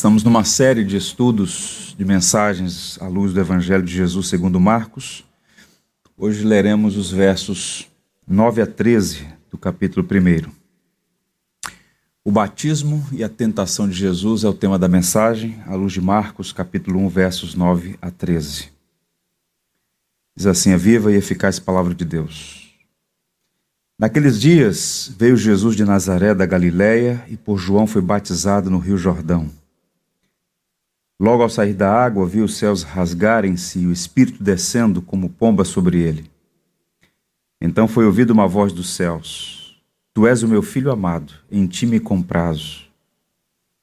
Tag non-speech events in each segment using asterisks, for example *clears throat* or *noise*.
Estamos numa série de estudos de mensagens à luz do Evangelho de Jesus segundo Marcos. Hoje leremos os versos 9 a 13 do capítulo 1. O batismo e a tentação de Jesus é o tema da mensagem, à luz de Marcos, capítulo 1, versos 9 a 13. Diz assim: a viva e eficaz palavra de Deus. Naqueles dias veio Jesus de Nazaré da Galiléia e por João foi batizado no Rio Jordão. Logo ao sair da água, viu os céus rasgarem-se e o Espírito descendo como pomba sobre ele. Então foi ouvida uma voz dos céus: Tu és o meu filho amado, em ti me comprazo.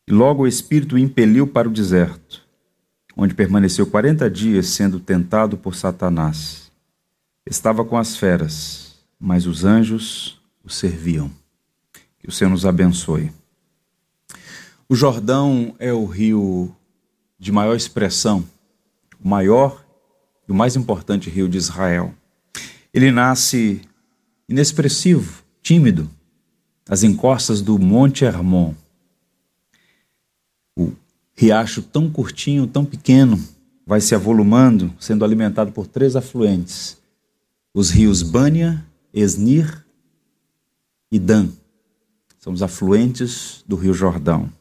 E logo o Espírito o impeliu para o deserto, onde permaneceu quarenta dias sendo tentado por Satanás. Estava com as feras, mas os anjos o serviam. Que o Senhor nos abençoe. O Jordão é o rio de maior expressão, o maior e o mais importante rio de Israel. Ele nasce inexpressivo, tímido, às encostas do Monte Hermon. O riacho tão curtinho, tão pequeno, vai se avolumando, sendo alimentado por três afluentes: os rios Bânia, Esnir e Dan. São os afluentes do Rio Jordão.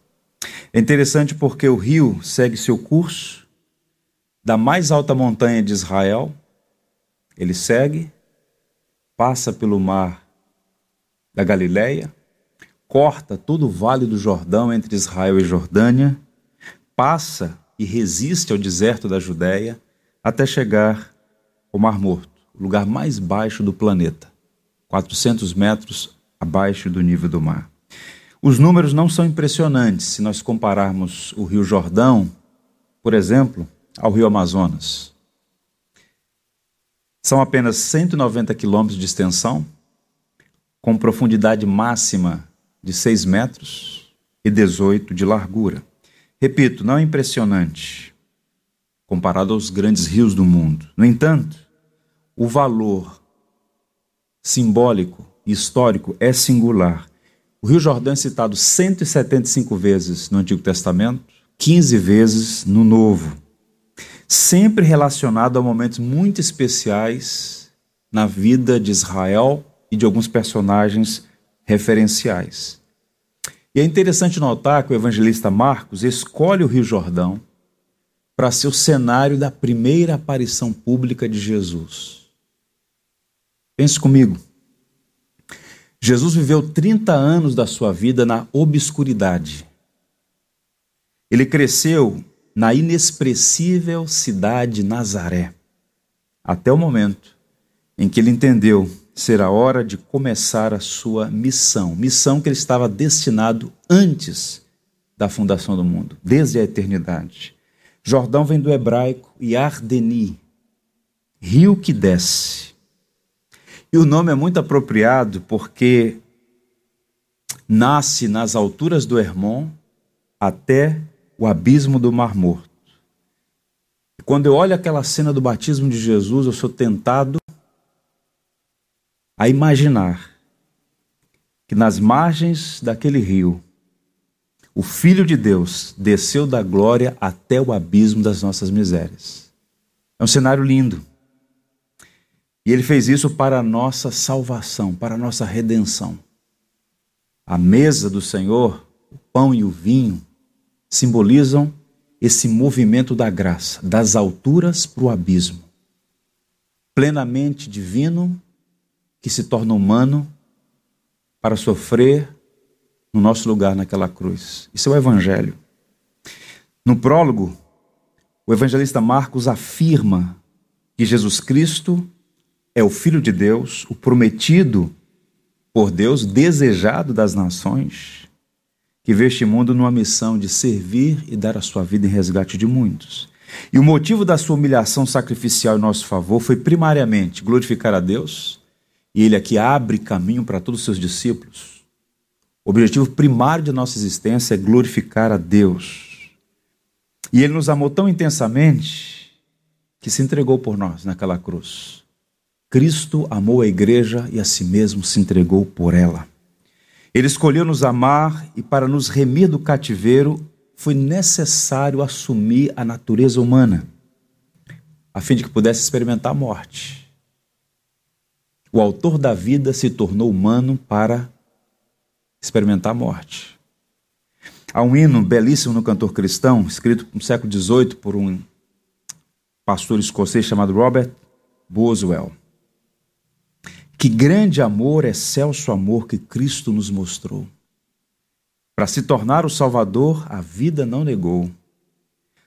É interessante porque o rio segue seu curso da mais alta montanha de Israel, ele segue, passa pelo mar da Galileia, corta todo o vale do Jordão entre Israel e Jordânia, passa e resiste ao deserto da Judéia até chegar ao Mar Morto, o lugar mais baixo do planeta, 400 metros abaixo do nível do mar. Os números não são impressionantes se nós compararmos o Rio Jordão, por exemplo, ao Rio Amazonas. São apenas 190 quilômetros de extensão, com profundidade máxima de 6 metros e 18 de largura. Repito, não é impressionante comparado aos grandes rios do mundo. No entanto, o valor simbólico e histórico é singular o Rio Jordão é citado 175 vezes no Antigo Testamento, 15 vezes no Novo, sempre relacionado a momentos muito especiais na vida de Israel e de alguns personagens referenciais. E é interessante notar que o evangelista Marcos escolhe o Rio Jordão para ser o cenário da primeira aparição pública de Jesus. Pense comigo. Jesus viveu 30 anos da sua vida na obscuridade. Ele cresceu na inexpressível cidade Nazaré, até o momento em que ele entendeu ser a hora de começar a sua missão, missão que ele estava destinado antes da fundação do mundo, desde a eternidade. Jordão vem do hebraico Yardeni, rio que desce. E o nome é muito apropriado porque nasce nas alturas do Hermon até o abismo do Mar Morto. Quando eu olho aquela cena do batismo de Jesus, eu sou tentado a imaginar que nas margens daquele rio, o Filho de Deus desceu da glória até o abismo das nossas misérias. É um cenário lindo. E ele fez isso para a nossa salvação, para a nossa redenção. A mesa do Senhor, o pão e o vinho, simbolizam esse movimento da graça, das alturas para o abismo. Plenamente divino, que se torna humano para sofrer no nosso lugar naquela cruz. Isso é o Evangelho. No prólogo, o evangelista Marcos afirma que Jesus Cristo é o Filho de Deus, o prometido por Deus, desejado das nações, que veio este mundo numa missão de servir e dar a sua vida em resgate de muitos. E o motivo da sua humilhação sacrificial em nosso favor foi primariamente glorificar a Deus, e Ele aqui abre caminho para todos os seus discípulos. O objetivo primário de nossa existência é glorificar a Deus. E Ele nos amou tão intensamente que se entregou por nós naquela cruz. Cristo amou a igreja e a si mesmo se entregou por ela. Ele escolheu nos amar e, para nos remir do cativeiro, foi necessário assumir a natureza humana, a fim de que pudesse experimentar a morte. O autor da vida se tornou humano para experimentar a morte. Há um hino belíssimo no cantor cristão, escrito no século XVIII por um pastor escocês chamado Robert Boswell. Que grande amor, excelso amor que Cristo nos mostrou. Para se tornar o Salvador, a vida não negou.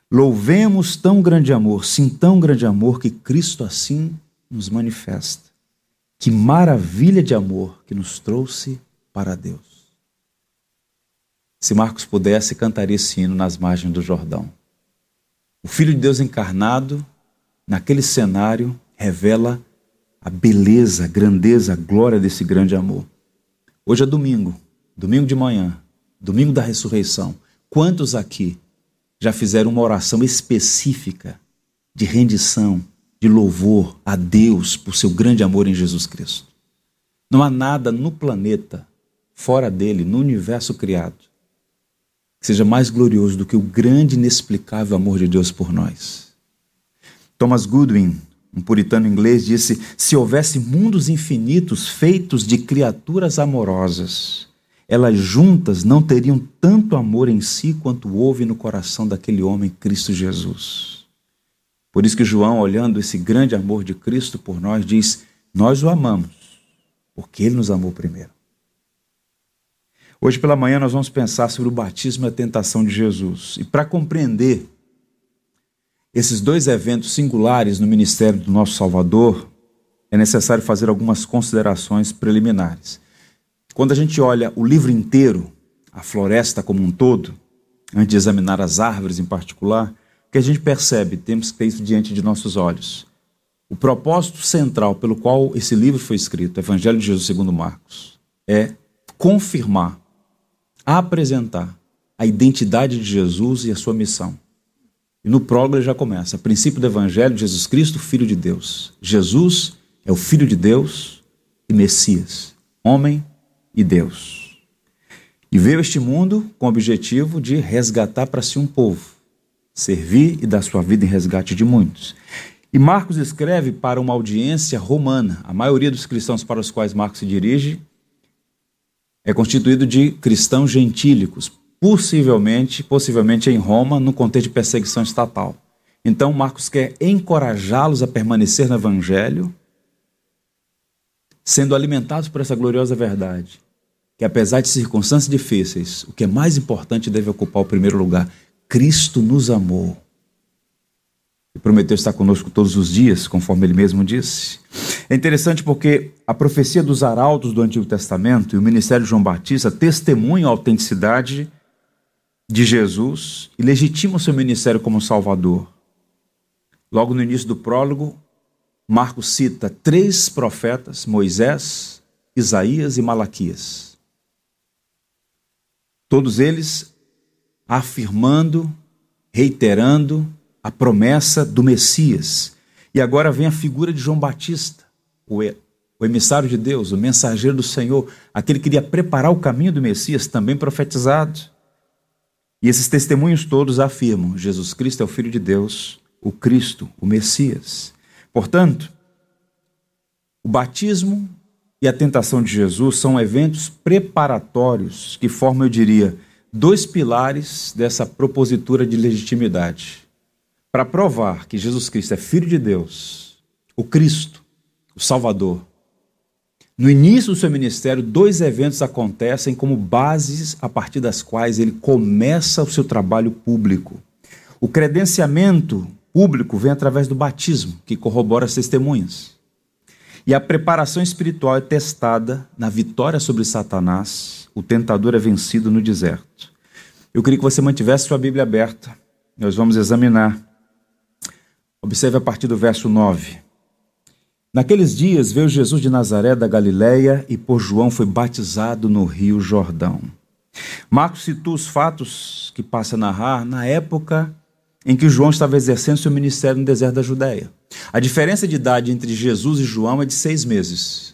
Louvemos tão grande amor, sim, tão grande amor que Cristo assim nos manifesta. Que maravilha de amor que nos trouxe para Deus. Se Marcos pudesse, cantaria esse hino nas margens do Jordão. O Filho de Deus encarnado, naquele cenário, revela a beleza, a grandeza, a glória desse grande amor. Hoje é domingo, domingo de manhã, domingo da ressurreição. Quantos aqui já fizeram uma oração específica de rendição, de louvor a Deus por seu grande amor em Jesus Cristo? Não há nada no planeta, fora dele, no universo criado, que seja mais glorioso do que o grande inexplicável amor de Deus por nós. Thomas Goodwin, um puritano inglês, disse: se houvesse mundos infinitos feitos de criaturas amorosas, elas juntas não teriam tanto amor em si quanto houve no coração daquele homem, Cristo Jesus. Por isso que João, olhando esse grande amor de Cristo por nós, diz: Nós o amamos, porque ele nos amou primeiro. Hoje pela manhã nós vamos pensar sobre o batismo e a tentação de Jesus. E para compreender esses dois eventos singulares no ministério do nosso Salvador, é necessário fazer algumas considerações preliminares. Quando a gente olha o livro inteiro, a floresta como um todo, antes de examinar as árvores em particular, o que a gente percebe, temos que ter isso diante de nossos olhos. O propósito central pelo qual esse livro foi escrito, Evangelho de Jesus segundo Marcos, é confirmar apresentar a identidade de Jesus e a sua missão. E no prólogo ele já começa. Princípio do Evangelho de Jesus Cristo, Filho de Deus. Jesus é o Filho de Deus e Messias, homem e Deus. E veio este mundo com o objetivo de resgatar para si um povo, servir e dar sua vida em resgate de muitos. E Marcos escreve para uma audiência romana. A maioria dos cristãos para os quais Marcos se dirige é constituído de cristãos gentílicos, possivelmente, possivelmente em Roma, no contexto de perseguição estatal. Então, Marcos quer encorajá-los a permanecer no Evangelho, sendo alimentados por essa gloriosa verdade, que apesar de circunstâncias difíceis, o que é mais importante deve ocupar o primeiro lugar. Cristo nos amou e prometeu estar conosco todos os dias, conforme ele mesmo disse. É interessante porque a profecia dos arautos do Antigo Testamento e o ministério de João Batista testemunham a autenticidade de Jesus e legitimam seu ministério como Salvador. Logo no início do prólogo, Marcos cita três profetas: Moisés, Isaías e Malaquias. Todos eles afirmando, reiterando a promessa do Messias. E agora vem a figura de João Batista, o, o emissário de Deus, o mensageiro do Senhor, aquele que iria preparar o caminho do Messias, também profetizado. E esses testemunhos todos afirmam: Jesus Cristo é o Filho de Deus, o Cristo, o Messias. Portanto, o batismo e a tentação de Jesus são eventos preparatórios que formam, eu diria, dois pilares dessa propositura de legitimidade para provar que Jesus Cristo é Filho de Deus, o Cristo, o Salvador. No início do seu ministério, dois eventos acontecem como bases a partir das quais ele começa o seu trabalho público. O credenciamento público vem através do batismo, que corrobora as testemunhas. E a preparação espiritual é testada na vitória sobre Satanás, o tentador é vencido no deserto. Eu queria que você mantivesse sua Bíblia aberta. Nós vamos examinar Observe a partir do verso 9. Naqueles dias veio Jesus de Nazaré da Galiléia e por João foi batizado no rio Jordão. Marcos citou os fatos que passa a narrar na época em que João estava exercendo seu ministério no deserto da Judéia. A diferença de idade entre Jesus e João é de seis meses.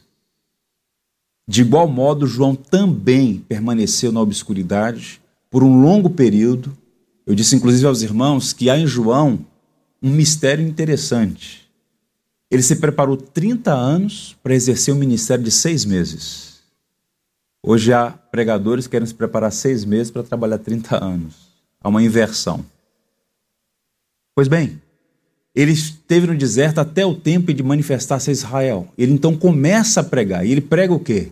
De igual modo, João também permaneceu na obscuridade por um longo período Eu disse inclusive aos irmãos que há em João um mistério interessante. Ele se preparou 30 anos para exercer um ministério de seis meses. Hoje há pregadores que querem se preparar seis meses para trabalhar 30 anos. Há uma inversão. Pois bem, ele esteve no deserto até o tempo de manifestar-se a Israel. Ele então começa a pregar. E ele prega o quê?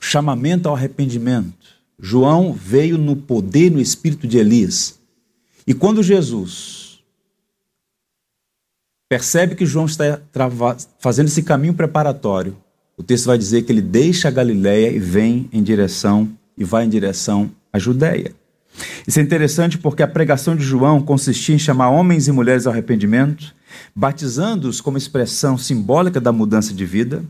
chamamento ao arrependimento. João veio no poder, no espírito de Elias. E quando Jesus percebe que João está fazendo esse caminho preparatório, o texto vai dizer que ele deixa a Galiléia e vem em direção e vai em direção à Judéia. Isso é interessante porque a pregação de João consistia em chamar homens e mulheres ao arrependimento, batizando-os como expressão simbólica da mudança de vida,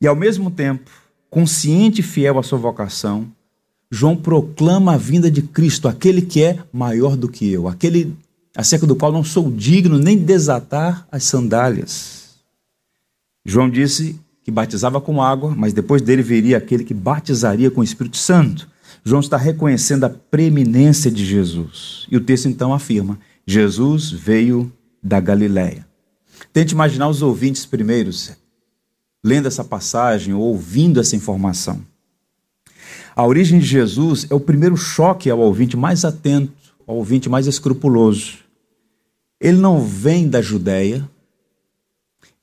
e ao mesmo tempo consciente e fiel à sua vocação, João proclama a vinda de Cristo, aquele que é maior do que eu, aquele acerca do qual não sou digno nem de desatar as sandálias. João disse que batizava com água, mas depois dele viria aquele que batizaria com o Espírito Santo. João está reconhecendo a preeminência de Jesus. E o texto então afirma: Jesus veio da Galiléia. Tente imaginar os ouvintes primeiros lendo essa passagem ou ouvindo essa informação. A origem de Jesus é o primeiro choque ao ouvinte mais atento, ao ouvinte mais escrupuloso. Ele não vem da Judéia,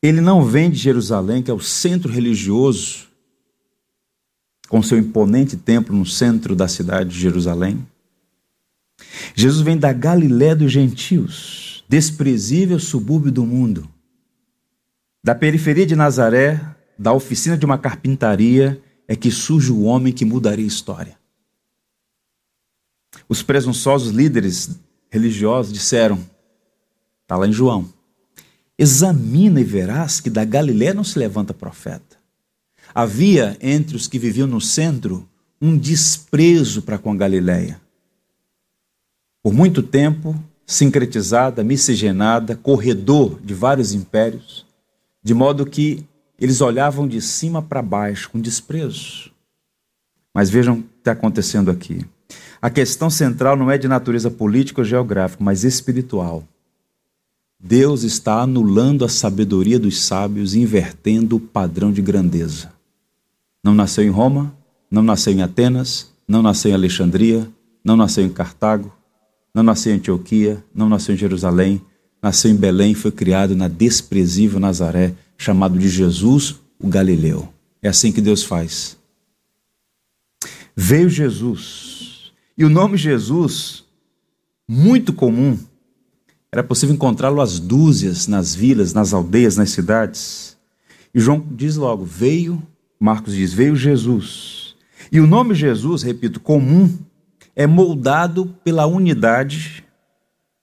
ele não vem de Jerusalém, que é o centro religioso, com seu imponente templo no centro da cidade de Jerusalém. Jesus vem da Galiléia dos gentios, desprezível subúrbio do mundo. Da periferia de Nazaré, da oficina de uma carpintaria, é que surge o homem que mudaria a história. Os presunçosos líderes religiosos disseram, está lá em João, examina e verás que da Galiléia não se levanta profeta. Havia entre os que viviam no centro um desprezo para com a Galiléia. Por muito tempo, sincretizada, miscigenada, corredor de vários impérios, de modo que eles olhavam de cima para baixo com desprezo. Mas vejam o que está acontecendo aqui. A questão central não é de natureza política ou geográfica, mas espiritual. Deus está anulando a sabedoria dos sábios, invertendo o padrão de grandeza. Não nasceu em Roma, não nasceu em Atenas, não nasceu em Alexandria, não nasceu em Cartago, não nasceu em Antioquia, não nasceu em Jerusalém, nasceu em Belém, foi criado na desprezível Nazaré, chamado de Jesus o Galileu. É assim que Deus faz. Veio Jesus. E o nome Jesus, muito comum, era possível encontrá-lo às dúzias nas vilas, nas aldeias, nas cidades. E João diz logo: veio, Marcos diz, veio Jesus. E o nome Jesus, repito, comum, é moldado pela unidade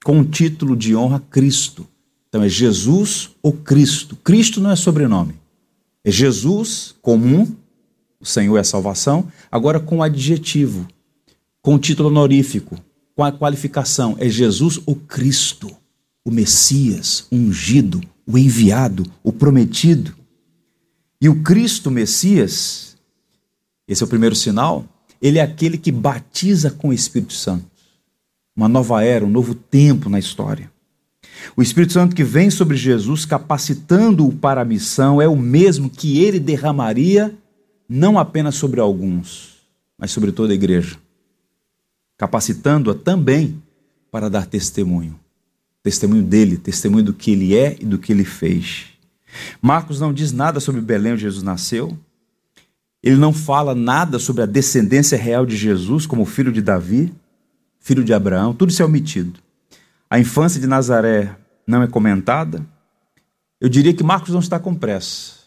com o título de honra Cristo. Então é Jesus ou Cristo. Cristo não é sobrenome. É Jesus comum, o Senhor é a salvação, agora com o adjetivo, com o título honorífico, com a qualificação. É Jesus o Cristo, o Messias, ungido, o enviado, o prometido. E o Cristo Messias, esse é o primeiro sinal, ele é aquele que batiza com o Espírito Santo uma nova era, um novo tempo na história. O Espírito Santo que vem sobre Jesus, capacitando-o para a missão, é o mesmo que ele derramaria não apenas sobre alguns, mas sobre toda a igreja, capacitando-a também para dar testemunho. Testemunho dele, testemunho do que ele é e do que ele fez. Marcos não diz nada sobre Belém onde Jesus nasceu. Ele não fala nada sobre a descendência real de Jesus como filho de Davi filho de Abraão, tudo isso é omitido. A infância de Nazaré não é comentada. Eu diria que Marcos não está com pressa.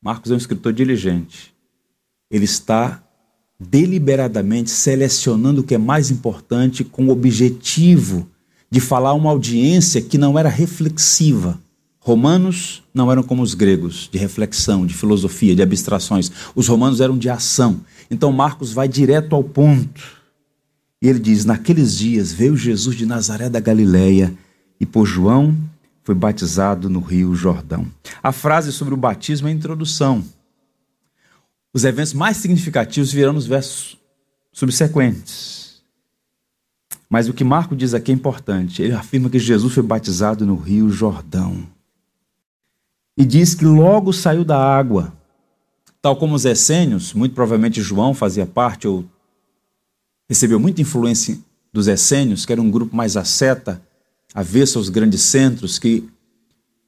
Marcos é um escritor diligente. Ele está deliberadamente selecionando o que é mais importante com o objetivo de falar a uma audiência que não era reflexiva. Romanos não eram como os gregos, de reflexão, de filosofia, de abstrações. Os romanos eram de ação. Então Marcos vai direto ao ponto. E ele diz: Naqueles dias veio Jesus de Nazaré da Galileia e por João foi batizado no rio Jordão. A frase sobre o batismo é a introdução. Os eventos mais significativos virão nos versos subsequentes. Mas o que Marco diz aqui é importante. Ele afirma que Jesus foi batizado no Rio Jordão. E diz que logo saiu da água. Tal como os essênios, muito provavelmente João fazia parte ou recebeu muita influência dos essênios, que era um grupo mais asceta, avesso aos grandes centros, que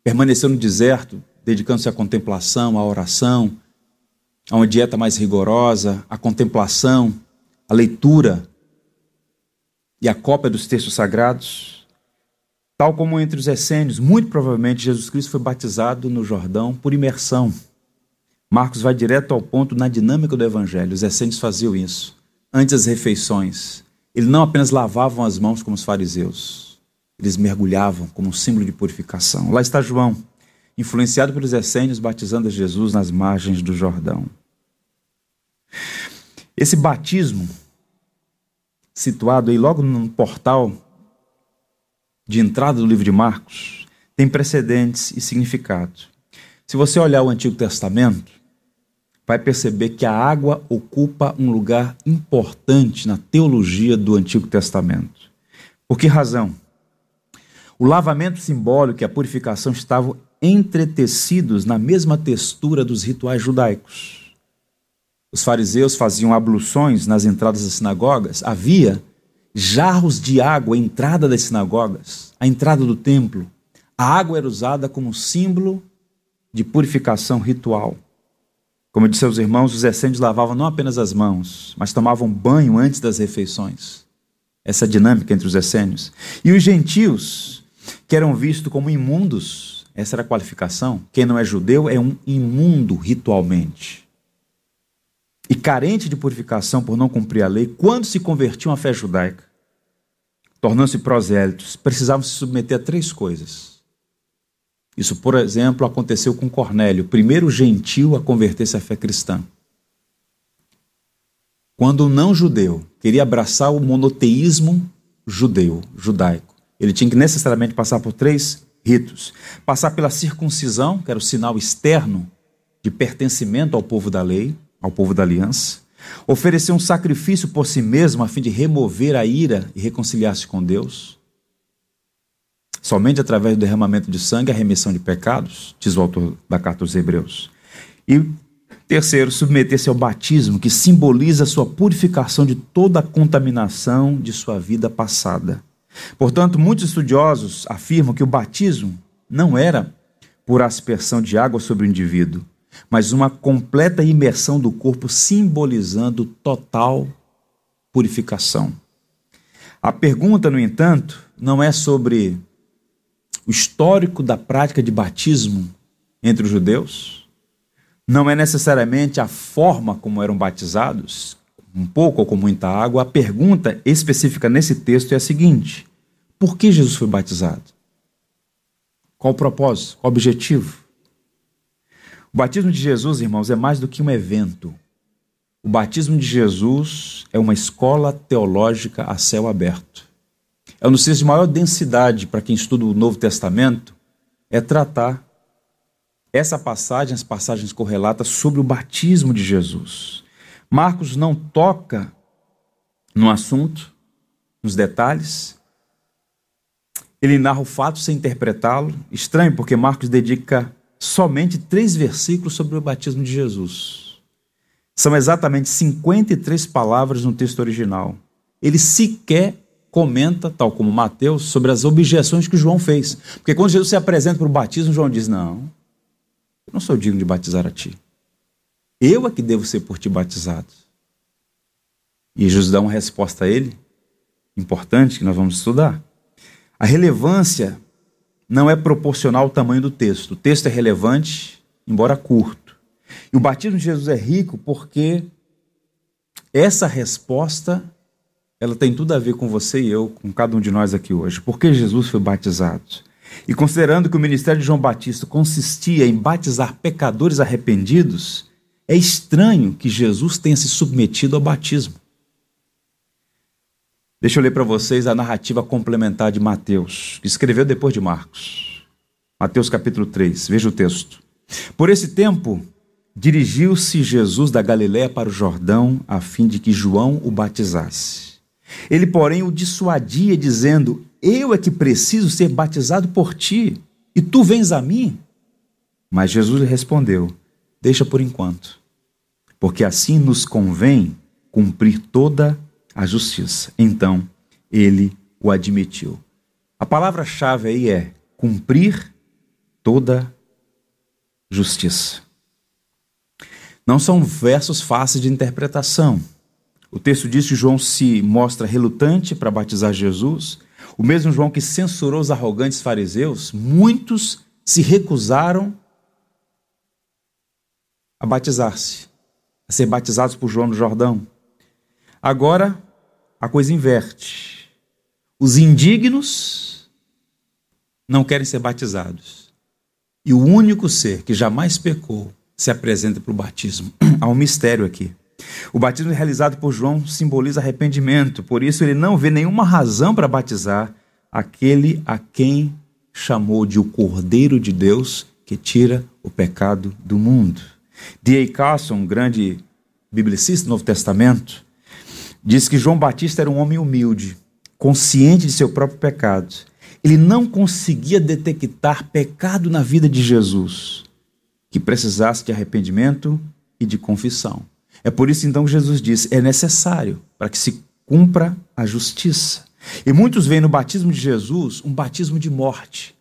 permaneceu no deserto, dedicando-se à contemplação, à oração, a uma dieta mais rigorosa, à contemplação, à leitura e à cópia dos textos sagrados. Tal como entre os essênios, muito provavelmente Jesus Cristo foi batizado no Jordão por imersão. Marcos vai direto ao ponto na dinâmica do evangelho. Os essênios faziam isso antes das refeições. Eles não apenas lavavam as mãos como os fariseus, eles mergulhavam como um símbolo de purificação. Lá está João, influenciado pelos essênios, batizando Jesus nas margens do Jordão. Esse batismo, situado aí logo no portal de entrada do livro de Marcos, tem precedentes e significado. Se você olhar o Antigo Testamento, vai perceber que a água ocupa um lugar importante na teologia do Antigo Testamento. Por que razão? O lavamento simbólico e a purificação estavam entretecidos na mesma textura dos rituais judaicos. Os fariseus faziam abluções nas entradas das sinagogas, havia jarros de água à entrada das sinagogas, à entrada do templo. A água era usada como símbolo de purificação ritual. Como eu disse aos irmãos, os essênios lavavam não apenas as mãos, mas tomavam banho antes das refeições. Essa dinâmica entre os essênios. E os gentios, que eram vistos como imundos, essa era a qualificação. Quem não é judeu é um imundo ritualmente. E carente de purificação por não cumprir a lei, quando se convertiam à fé judaica, tornando-se prosélitos, precisavam se submeter a três coisas isso, por exemplo, aconteceu com Cornélio, primeiro gentil a converter-se à fé cristã. Quando um não-judeu queria abraçar o monoteísmo judeu, judaico, ele tinha que necessariamente passar por três ritos: passar pela circuncisão, que era o sinal externo de pertencimento ao povo da lei, ao povo da aliança, oferecer um sacrifício por si mesmo a fim de remover a ira e reconciliar-se com Deus Somente através do derramamento de sangue a remissão de pecados, diz o autor da carta aos Hebreus. E terceiro, submeter-se ao batismo, que simboliza a sua purificação de toda a contaminação de sua vida passada. Portanto, muitos estudiosos afirmam que o batismo não era por aspersão de água sobre o indivíduo, mas uma completa imersão do corpo simbolizando total purificação. A pergunta, no entanto, não é sobre o histórico da prática de batismo entre os judeus, não é necessariamente a forma como eram batizados, um pouco ou com muita água. A pergunta específica nesse texto é a seguinte: por que Jesus foi batizado? Qual o propósito? Qual o objetivo? O batismo de Jesus, irmãos, é mais do que um evento. O batismo de Jesus é uma escola teológica a céu aberto é um dos de maior densidade para quem estuda o Novo Testamento, é tratar essa passagem, as passagens correlatas sobre o batismo de Jesus. Marcos não toca no assunto, nos detalhes. Ele narra o fato sem interpretá-lo. Estranho, porque Marcos dedica somente três versículos sobre o batismo de Jesus. São exatamente 53 palavras no texto original. Ele sequer comenta, tal como Mateus, sobre as objeções que João fez. Porque quando Jesus se apresenta para o batismo, João diz: Não, eu não sou digno de batizar a ti. Eu é que devo ser por ti batizado. E Jesus dá uma resposta a ele, importante, que nós vamos estudar. A relevância não é proporcional ao tamanho do texto. O texto é relevante, embora curto. E o batismo de Jesus é rico porque essa resposta ela tem tudo a ver com você e eu, com cada um de nós aqui hoje. Por que Jesus foi batizado? E considerando que o ministério de João Batista consistia em batizar pecadores arrependidos, é estranho que Jesus tenha se submetido ao batismo. Deixa eu ler para vocês a narrativa complementar de Mateus, que escreveu depois de Marcos. Mateus capítulo 3, veja o texto. Por esse tempo, dirigiu-se Jesus da Galiléia para o Jordão, a fim de que João o batizasse. Ele, porém, o dissuadia, dizendo: Eu é que preciso ser batizado por ti, e tu vens a mim? Mas Jesus lhe respondeu: Deixa por enquanto, porque assim nos convém cumprir toda a justiça. Então ele o admitiu. A palavra-chave aí é cumprir toda justiça. Não são versos fáceis de interpretação. O texto diz que João se mostra relutante para batizar Jesus. O mesmo João que censurou os arrogantes fariseus, muitos se recusaram a batizar-se, a ser batizados por João no Jordão. Agora, a coisa inverte. Os indignos não querem ser batizados. E o único ser que jamais pecou se apresenta para o batismo. *clears throat* Há um mistério aqui. O batismo realizado por João simboliza arrependimento, por isso ele não vê nenhuma razão para batizar aquele a quem chamou de o Cordeiro de Deus que tira o pecado do mundo. D.A. Carson, um grande biblicista do Novo Testamento, diz que João Batista era um homem humilde, consciente de seu próprio pecado. Ele não conseguia detectar pecado na vida de Jesus que precisasse de arrependimento e de confissão. É por isso então que Jesus disse: é necessário para que se cumpra a justiça. E muitos veem no batismo de Jesus um batismo de morte.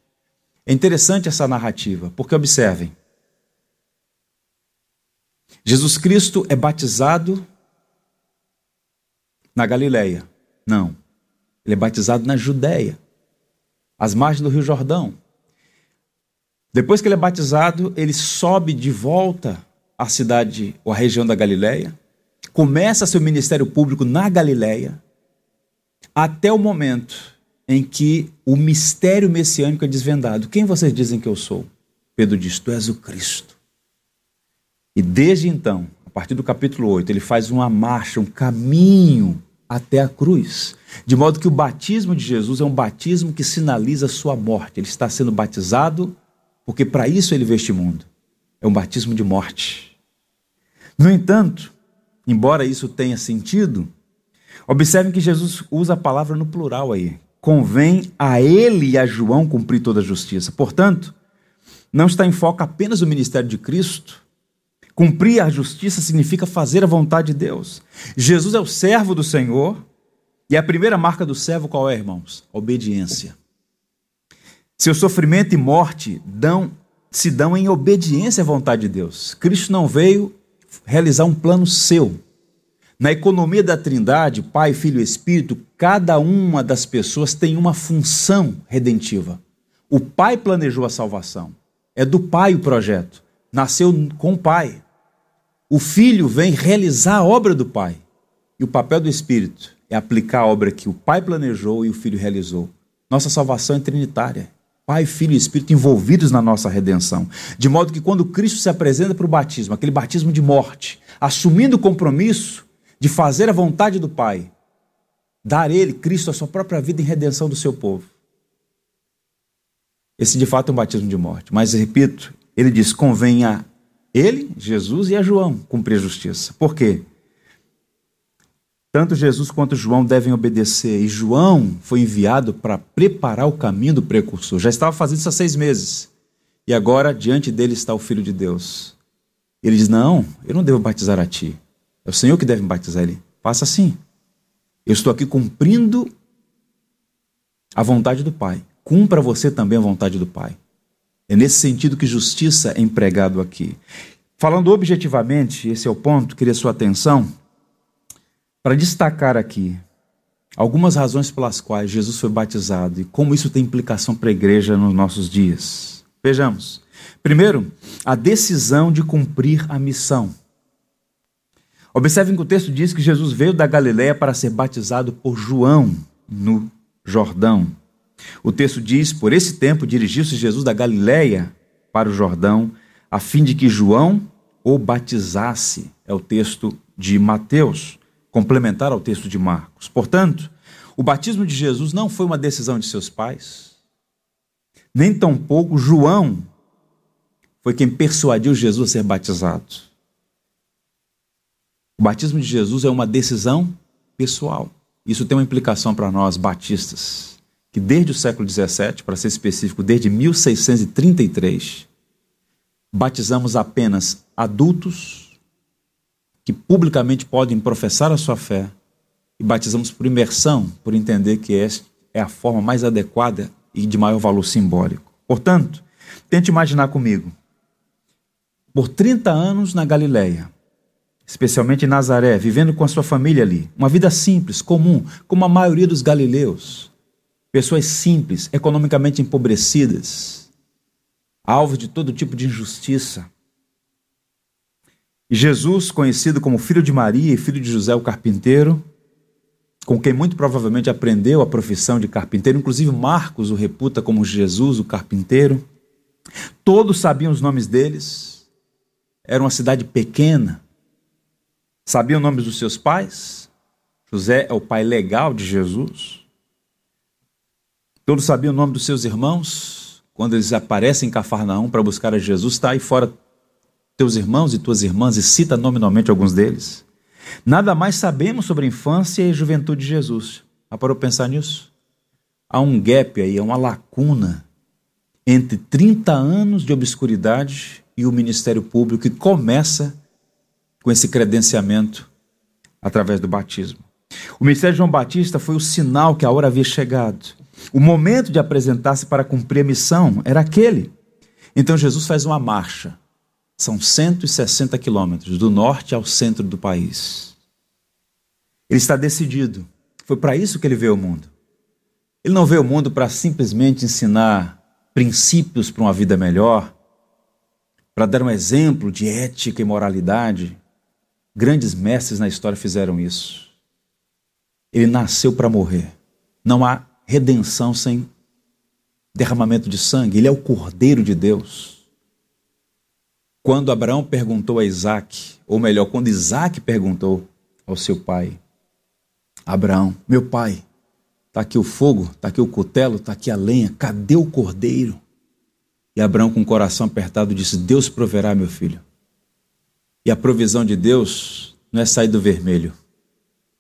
É interessante essa narrativa, porque observem. Jesus Cristo é batizado na Galileia. Não. Ele é batizado na Judéia, às margens do Rio Jordão. Depois que ele é batizado, ele sobe de volta à cidade ou à região da Galileia, começa seu ministério público na Galileia, até o momento em que o mistério messiânico é desvendado. Quem vocês dizem que eu sou? Pedro diz: Tu és o Cristo. E desde então, a partir do capítulo 8, ele faz uma marcha, um caminho até a cruz. De modo que o batismo de Jesus é um batismo que sinaliza a sua morte. Ele está sendo batizado porque para isso ele veio este mundo. É um batismo de morte. No entanto, embora isso tenha sentido, observem que Jesus usa a palavra no plural aí. Convém a ele e a João cumprir toda a justiça. Portanto, não está em foco apenas o ministério de Cristo. Cumprir a justiça significa fazer a vontade de Deus. Jesus é o servo do Senhor, e a primeira marca do servo qual é, irmãos? Obediência. Seu sofrimento e morte dão, se dão em obediência à vontade de Deus. Cristo não veio realizar um plano seu. Na economia da Trindade, Pai, Filho e Espírito, cada uma das pessoas tem uma função redentiva. O Pai planejou a salvação. É do Pai o projeto. Nasceu com o Pai. O Filho vem realizar a obra do Pai. E o papel do Espírito é aplicar a obra que o Pai planejou e o Filho realizou. Nossa salvação é trinitária. Pai, Filho e Espírito envolvidos na nossa redenção. De modo que quando Cristo se apresenta para o batismo, aquele batismo de morte, assumindo o compromisso de fazer a vontade do Pai, dar Ele, Cristo, a sua própria vida em redenção do seu povo. Esse de fato é um batismo de morte. Mas, repito, ele diz: convém a ele, Jesus, e a João cumprir a justiça. Por quê? Tanto Jesus quanto João devem obedecer. E João foi enviado para preparar o caminho do precursor. Já estava fazendo isso há seis meses. E agora, diante dele está o Filho de Deus. Ele diz: Não, eu não devo batizar a ti. É o Senhor que deve me batizar. Ele, faça assim. Eu estou aqui cumprindo a vontade do Pai. Cumpra você também a vontade do Pai. É nesse sentido que justiça é empregado aqui. Falando objetivamente, esse é o ponto, queria sua atenção para destacar aqui algumas razões pelas quais Jesus foi batizado e como isso tem implicação para a igreja nos nossos dias. Vejamos. Primeiro, a decisão de cumprir a missão. Observem que o texto diz que Jesus veio da Galiléia para ser batizado por João no Jordão. O texto diz: Por esse tempo dirigiu-se Jesus da Galiléia para o Jordão, a fim de que João o batizasse. É o texto de Mateus complementar ao texto de Marcos. Portanto, o batismo de Jesus não foi uma decisão de seus pais, nem tampouco João foi quem persuadiu Jesus a ser batizado. O batismo de Jesus é uma decisão pessoal. Isso tem uma implicação para nós, batistas, que desde o século XVII, para ser específico, desde 1633, batizamos apenas adultos que publicamente podem professar a sua fé e batizamos por imersão, por entender que esta é a forma mais adequada e de maior valor simbólico. Portanto, tente imaginar comigo. Por 30 anos na Galileia, especialmente em Nazaré, vivendo com a sua família ali, uma vida simples, comum, como a maioria dos galileus, pessoas simples, economicamente empobrecidas, alvos de todo tipo de injustiça. E Jesus, conhecido como filho de Maria e filho de José o carpinteiro, com quem muito provavelmente aprendeu a profissão de carpinteiro, inclusive Marcos o reputa como Jesus, o carpinteiro. Todos sabiam os nomes deles. Era uma cidade pequena. Sabiam os nomes dos seus pais. José é o pai legal de Jesus. Todos sabiam o nome dos seus irmãos. Quando eles aparecem em Cafarnaum para buscar a Jesus, está aí fora teus irmãos e tuas irmãs e cita nominalmente alguns deles. Nada mais sabemos sobre a infância e juventude de Jesus. Já parou pensar nisso? Há um gap aí, há uma lacuna entre 30 anos de obscuridade e o ministério público que começa com esse credenciamento através do batismo. O ministério de João Batista foi o sinal que a hora havia chegado. O momento de apresentar-se para cumprir a missão era aquele. Então Jesus faz uma marcha são 160 quilômetros do norte ao centro do país. Ele está decidido. Foi para isso que ele veio ao mundo. Ele não veio ao mundo para simplesmente ensinar princípios para uma vida melhor, para dar um exemplo de ética e moralidade. Grandes mestres na história fizeram isso. Ele nasceu para morrer. Não há redenção sem derramamento de sangue. Ele é o Cordeiro de Deus. Quando Abraão perguntou a Isaac, ou melhor, quando Isaac perguntou ao seu pai, Abraão, meu pai, está aqui o fogo, está aqui o cutelo, está aqui a lenha, cadê o cordeiro? E Abraão, com o coração apertado, disse: Deus proverá, meu filho. E a provisão de Deus não é sair do vermelho,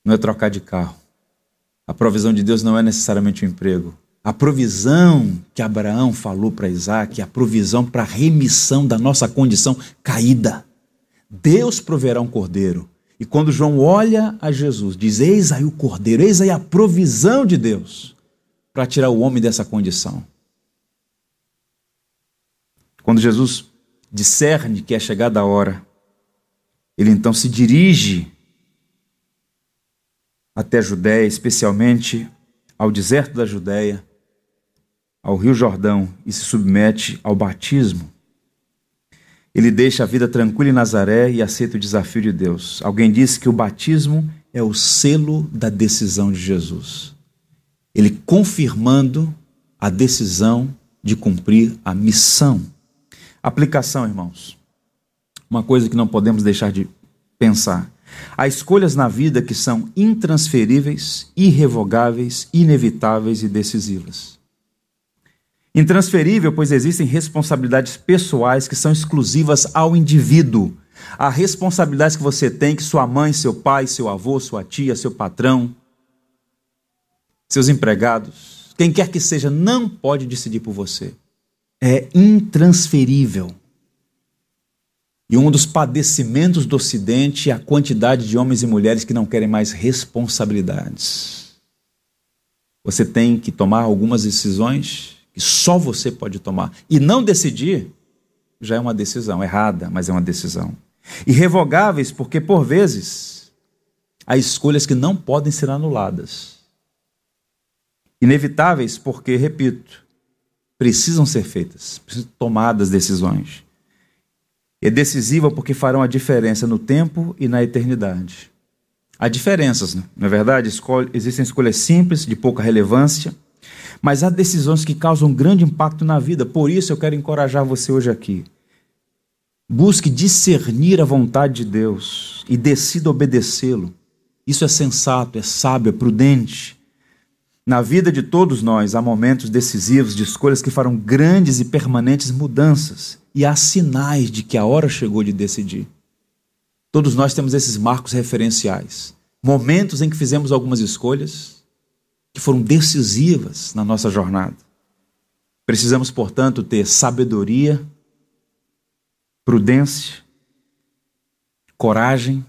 não é trocar de carro. A provisão de Deus não é necessariamente um emprego. A provisão que Abraão falou para Isaac a provisão para a remissão da nossa condição caída. Deus proverá um cordeiro. E quando João olha a Jesus, diz: Eis aí o cordeiro, eis aí a provisão de Deus para tirar o homem dessa condição. Quando Jesus discerne que é chegada a hora, ele então se dirige até a Judéia, especialmente ao deserto da Judéia, ao Rio Jordão e se submete ao batismo. Ele deixa a vida tranquila em Nazaré e aceita o desafio de Deus. Alguém disse que o batismo é o selo da decisão de Jesus. Ele confirmando a decisão de cumprir a missão. Aplicação, irmãos. Uma coisa que não podemos deixar de pensar. Há escolhas na vida que são intransferíveis, irrevogáveis, inevitáveis e decisivas. Intransferível, pois existem responsabilidades pessoais que são exclusivas ao indivíduo. Há responsabilidades que você tem que sua mãe, seu pai, seu avô, sua tia, seu patrão, seus empregados, quem quer que seja, não pode decidir por você. É intransferível. E um dos padecimentos do Ocidente é a quantidade de homens e mulheres que não querem mais responsabilidades. Você tem que tomar algumas decisões que só você pode tomar. E não decidir já é uma decisão errada, mas é uma decisão. Irrevogáveis, porque por vezes há escolhas que não podem ser anuladas. Inevitáveis, porque, repito, precisam ser feitas, precisam tomadas decisões. É decisiva porque farão a diferença no tempo e na eternidade. Há diferenças, não é verdade? existem escolhas simples, de pouca relevância, mas há decisões que causam grande impacto na vida. Por isso eu quero encorajar você hoje aqui. Busque discernir a vontade de Deus e decida obedecê-lo. Isso é sensato, é sábio, é prudente. Na vida de todos nós há momentos decisivos de escolhas que farão grandes e permanentes mudanças, e há sinais de que a hora chegou de decidir. Todos nós temos esses marcos referenciais. momentos em que fizemos algumas escolhas que foram decisivas na nossa jornada. Precisamos, portanto, ter sabedoria, prudência, coragem,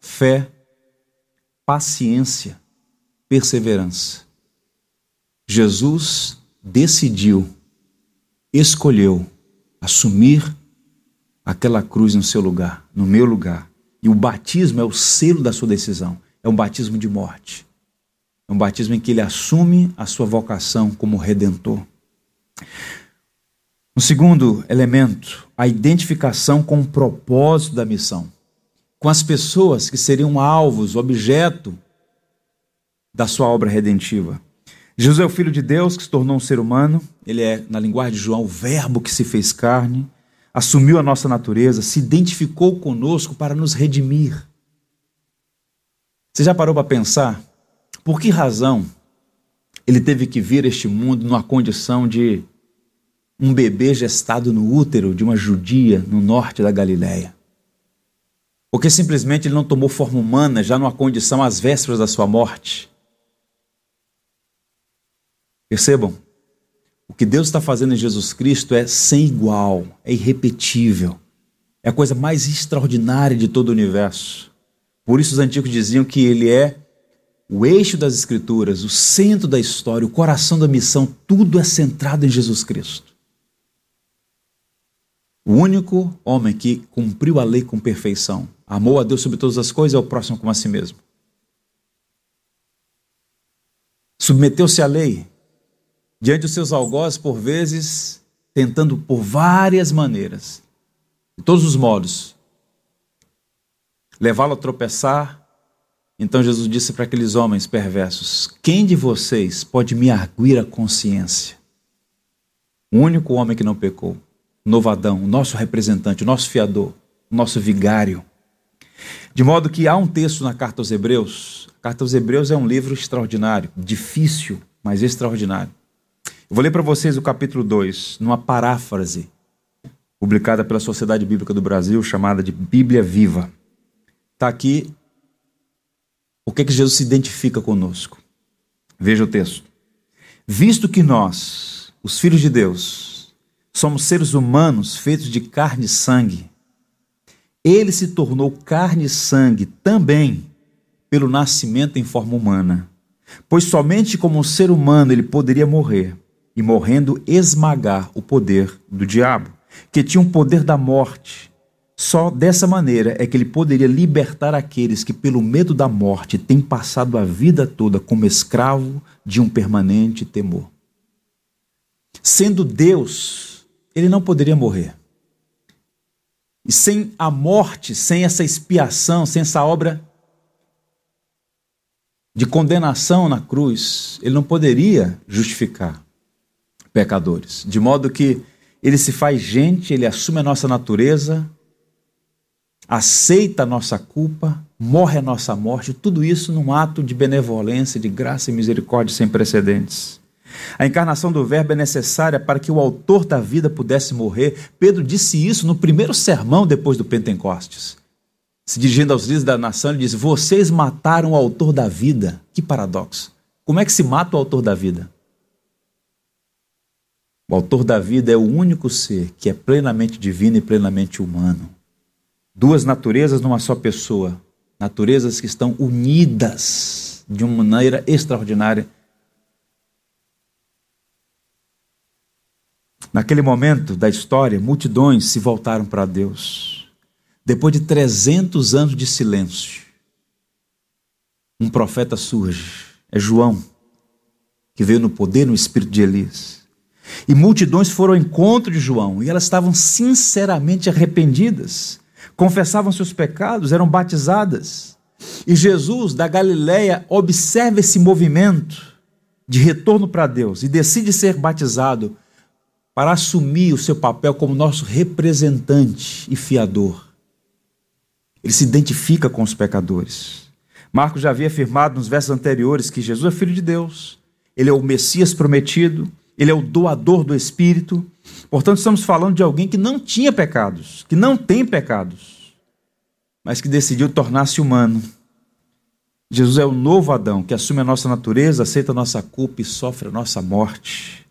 fé, paciência, perseverança. Jesus decidiu, escolheu assumir aquela cruz no seu lugar, no meu lugar. E o batismo é o selo da sua decisão. É um batismo de morte. É um batismo em que ele assume a sua vocação como redentor. O segundo elemento, a identificação com o propósito da missão. Com as pessoas que seriam alvos, objeto da sua obra redentiva. Jesus é o Filho de Deus que se tornou um ser humano, ele é, na linguagem de João, o Verbo que se fez carne, assumiu a nossa natureza, se identificou conosco para nos redimir. Você já parou para pensar por que razão ele teve que vir a este mundo numa condição de um bebê gestado no útero de uma judia no norte da Galiléia? Porque simplesmente ele não tomou forma humana já numa condição às vésperas da sua morte? Percebam, o que Deus está fazendo em Jesus Cristo é sem igual, é irrepetível, é a coisa mais extraordinária de todo o universo. Por isso os antigos diziam que ele é o eixo das Escrituras, o centro da história, o coração da missão, tudo é centrado em Jesus Cristo. O único homem que cumpriu a lei com perfeição, amou a Deus sobre todas as coisas e ao próximo como a si mesmo. Submeteu-se à lei, diante dos seus algozes, por vezes, tentando por várias maneiras, de todos os modos, levá-lo a tropeçar. Então Jesus disse para aqueles homens perversos: Quem de vocês pode me arguir a consciência? O único homem que não pecou, novo Adão, o nosso representante, o nosso fiador, o nosso vigário. De modo que há um texto na carta aos Hebreus. A carta aos Hebreus é um livro extraordinário, difícil, mas extraordinário. Vou ler para vocês o capítulo 2, numa paráfrase publicada pela Sociedade Bíblica do Brasil, chamada de Bíblia Viva. Está aqui o que, que Jesus se identifica conosco. Veja o texto. Visto que nós, os filhos de Deus, somos seres humanos feitos de carne e sangue, ele se tornou carne e sangue também pelo nascimento em forma humana, pois somente como um ser humano ele poderia morrer e morrendo esmagar o poder do diabo, que tinha um poder da morte. Só dessa maneira é que ele poderia libertar aqueles que, pelo medo da morte, têm passado a vida toda como escravo de um permanente temor. Sendo Deus, ele não poderia morrer. E sem a morte, sem essa expiação, sem essa obra de condenação na cruz, ele não poderia justificar pecadores. De modo que ele se faz gente, ele assume a nossa natureza, aceita a nossa culpa, morre a nossa morte, tudo isso num ato de benevolência, de graça e misericórdia sem precedentes. A encarnação do Verbo é necessária para que o autor da vida pudesse morrer. Pedro disse isso no primeiro sermão depois do Pentecostes. Se dirigindo aos líderes da nação, ele diz: Vocês mataram o autor da vida. Que paradoxo. Como é que se mata o autor da vida? O autor da vida é o único ser que é plenamente divino e plenamente humano. Duas naturezas numa só pessoa, naturezas que estão unidas de uma maneira extraordinária. Naquele momento da história, multidões se voltaram para Deus. Depois de 300 anos de silêncio, um profeta surge. É João, que veio no poder no espírito de Elias. E multidões foram ao encontro de João, e elas estavam sinceramente arrependidas, confessavam seus pecados, eram batizadas. E Jesus, da Galiléia observa esse movimento de retorno para Deus e decide ser batizado para assumir o seu papel como nosso representante e fiador. Ele se identifica com os pecadores. Marcos já havia afirmado nos versos anteriores que Jesus é filho de Deus, ele é o Messias prometido, ele é o doador do Espírito. Portanto, estamos falando de alguém que não tinha pecados, que não tem pecados, mas que decidiu tornar-se humano Jesus é o novo Adão que assume a nossa natureza, aceita a nossa culpa e sofre a nossa morte.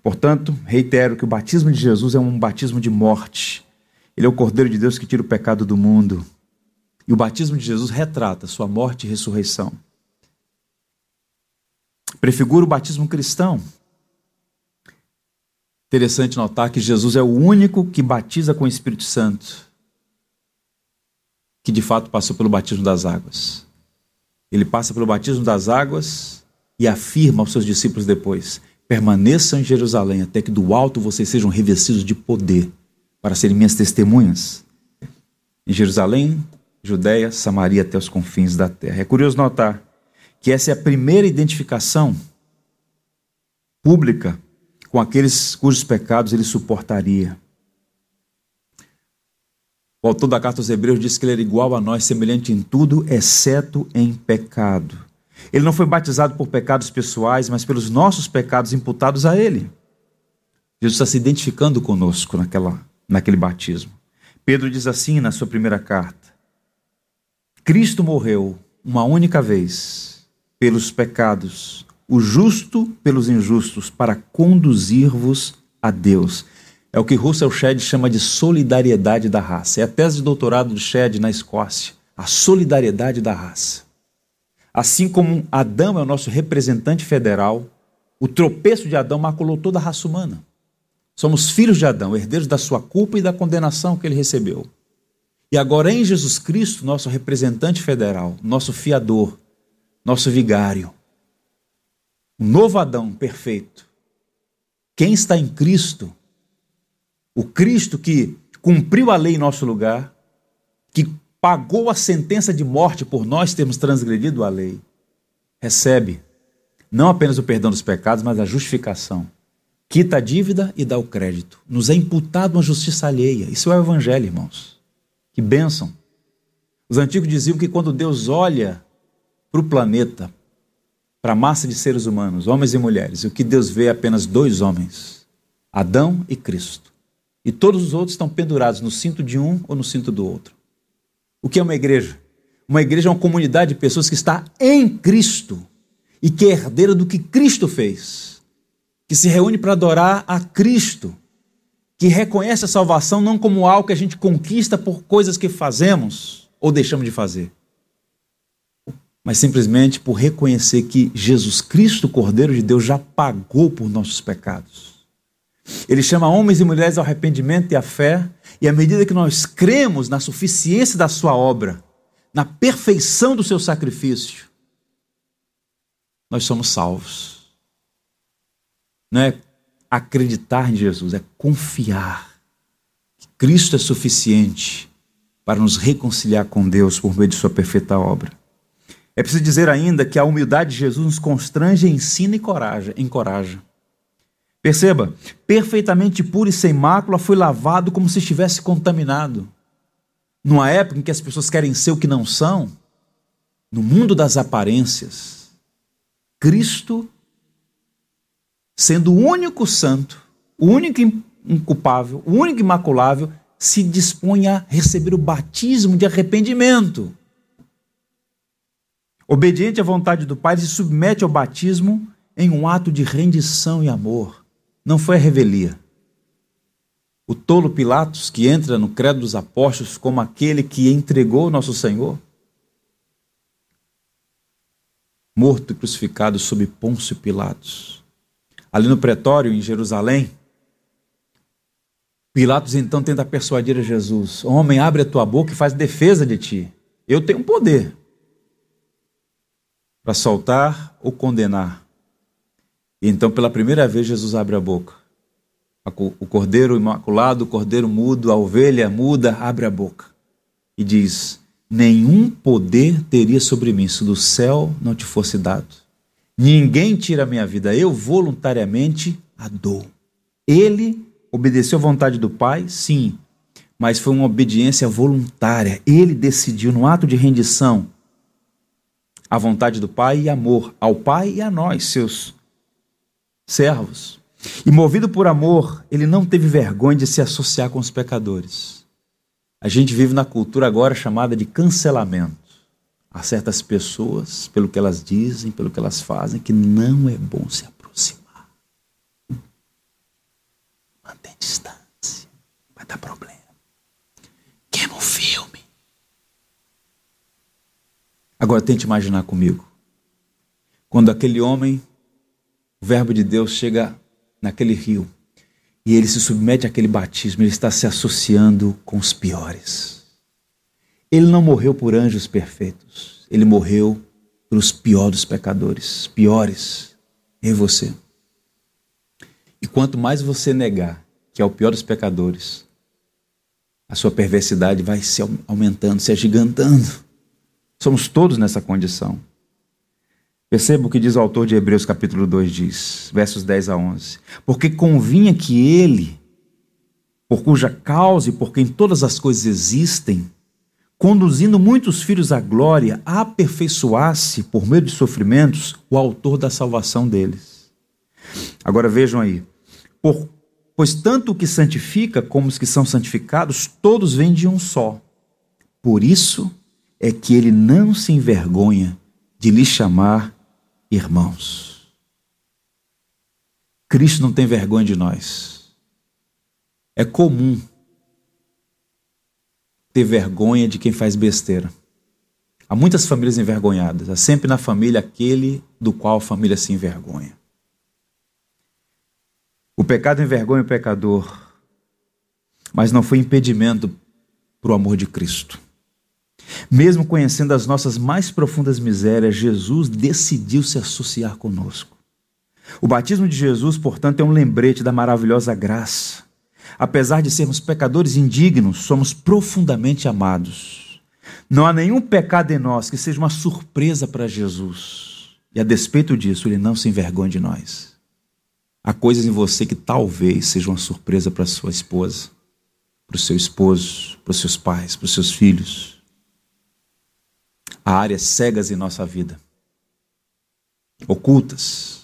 Portanto, reitero que o batismo de Jesus é um batismo de morte. Ele é o Cordeiro de Deus que tira o pecado do mundo. E o batismo de Jesus retrata sua morte e ressurreição. Prefigura o batismo cristão. Interessante notar que Jesus é o único que batiza com o Espírito Santo, que de fato passou pelo batismo das águas. Ele passa pelo batismo das águas e afirma aos seus discípulos depois: permaneçam em Jerusalém até que do alto vocês sejam revestidos de poder para serem minhas testemunhas. Em Jerusalém, Judéia, Samaria até os confins da terra. É curioso notar que essa é a primeira identificação pública com aqueles cujos pecados ele suportaria. O autor da carta aos Hebreus diz que ele era igual a nós, semelhante em tudo, exceto em pecado. Ele não foi batizado por pecados pessoais, mas pelos nossos pecados imputados a ele. Jesus está se identificando conosco naquela, naquele batismo. Pedro diz assim na sua primeira carta: Cristo morreu uma única vez pelos pecados, o justo pelos injustos, para conduzir-vos a Deus. É o que Russell Shedd chama de solidariedade da raça. É a tese de doutorado de Shedd na Escócia. A solidariedade da raça. Assim como Adão é o nosso representante federal, o tropeço de Adão maculou toda a raça humana. Somos filhos de Adão, herdeiros da sua culpa e da condenação que ele recebeu. E agora em Jesus Cristo, nosso representante federal, nosso fiador, nosso vigário, um novo Adão perfeito. Quem está em Cristo, o Cristo que cumpriu a lei em nosso lugar, que pagou a sentença de morte por nós termos transgredido a lei, recebe não apenas o perdão dos pecados, mas a justificação. Quita a dívida e dá o crédito. Nos é imputado uma justiça alheia. Isso é o Evangelho, irmãos. Que bênção! Os antigos diziam que quando Deus olha para o planeta, para a massa de seres humanos, homens e mulheres, o que Deus vê é apenas dois homens, Adão e Cristo. E todos os outros estão pendurados no cinto de um ou no cinto do outro. O que é uma igreja? Uma igreja é uma comunidade de pessoas que está em Cristo e que é herdeira do que Cristo fez, que se reúne para adorar a Cristo que reconhece a salvação não como algo que a gente conquista por coisas que fazemos ou deixamos de fazer, mas simplesmente por reconhecer que Jesus Cristo, Cordeiro de Deus, já pagou por nossos pecados. Ele chama homens e mulheres ao arrependimento e à fé, e à medida que nós cremos na suficiência da sua obra, na perfeição do seu sacrifício, nós somos salvos. Não é acreditar em Jesus, é confiar que Cristo é suficiente para nos reconciliar com Deus por meio de Sua perfeita obra. É preciso dizer ainda que a humildade de Jesus nos constrange, ensina e encoraja. encoraja. Perceba, perfeitamente puro e sem mácula, foi lavado como se estivesse contaminado. Numa época em que as pessoas querem ser o que não são, no mundo das aparências, Cristo sendo o único santo, o único inculpável, o único imaculável, se dispõe a receber o batismo de arrependimento. Obediente à vontade do Pai, se submete ao batismo em um ato de rendição e amor. Não foi a revelia. O tolo Pilatos, que entra no credo dos apóstolos como aquele que entregou nosso Senhor, morto e crucificado sob Pôncio Pilatos ali no pretório em Jerusalém, Pilatos então tenta persuadir a Jesus: Homem, abre a tua boca e faz defesa de ti. Eu tenho poder para soltar ou condenar. E então, pela primeira vez, Jesus abre a boca. O cordeiro imaculado, o cordeiro mudo, a ovelha muda, abre a boca e diz: Nenhum poder teria sobre mim se do céu não te fosse dado. Ninguém tira a minha vida, eu voluntariamente a dou. Ele obedeceu à vontade do Pai? Sim, mas foi uma obediência voluntária. Ele decidiu, no ato de rendição, a vontade do Pai e amor ao Pai e a nós, seus servos. E movido por amor, ele não teve vergonha de se associar com os pecadores. A gente vive na cultura agora chamada de cancelamento. a certas pessoas, pelo que elas dizem, pelo que elas fazem, que não é bom se aproximar. Mantém distância, vai dar problema. Agora tente imaginar comigo. Quando aquele homem, o Verbo de Deus, chega naquele rio e ele se submete àquele batismo, ele está se associando com os piores. Ele não morreu por anjos perfeitos. Ele morreu pelos piores pecadores, piores em você. E quanto mais você negar que é o pior dos pecadores, a sua perversidade vai se aumentando, se agigantando. Somos todos nessa condição. Perceba o que diz o autor de Hebreus capítulo 2 diz, versos 10 a 11. Porque convinha que ele, por cuja causa e por quem todas as coisas existem, conduzindo muitos filhos à glória, aperfeiçoasse, por meio de sofrimentos, o autor da salvação deles. Agora vejam aí. Por, pois tanto o que santifica como os que são santificados, todos vêm de um só. Por isso é que ele não se envergonha de lhe chamar irmãos. Cristo não tem vergonha de nós. É comum ter vergonha de quem faz besteira. Há muitas famílias envergonhadas. Há sempre na família aquele do qual a família se envergonha. O pecado envergonha o pecador, mas não foi impedimento para o amor de Cristo. Mesmo conhecendo as nossas mais profundas misérias, Jesus decidiu se associar conosco. O batismo de Jesus, portanto, é um lembrete da maravilhosa graça Apesar de sermos pecadores indignos, somos profundamente amados. Não há nenhum pecado em nós que seja uma surpresa para Jesus. E a despeito disso, ele não se envergonha de nós. Há coisas em você que talvez sejam uma surpresa para sua esposa, para o seu esposo, para os seus pais, para os seus filhos. Há áreas cegas em nossa vida, ocultas,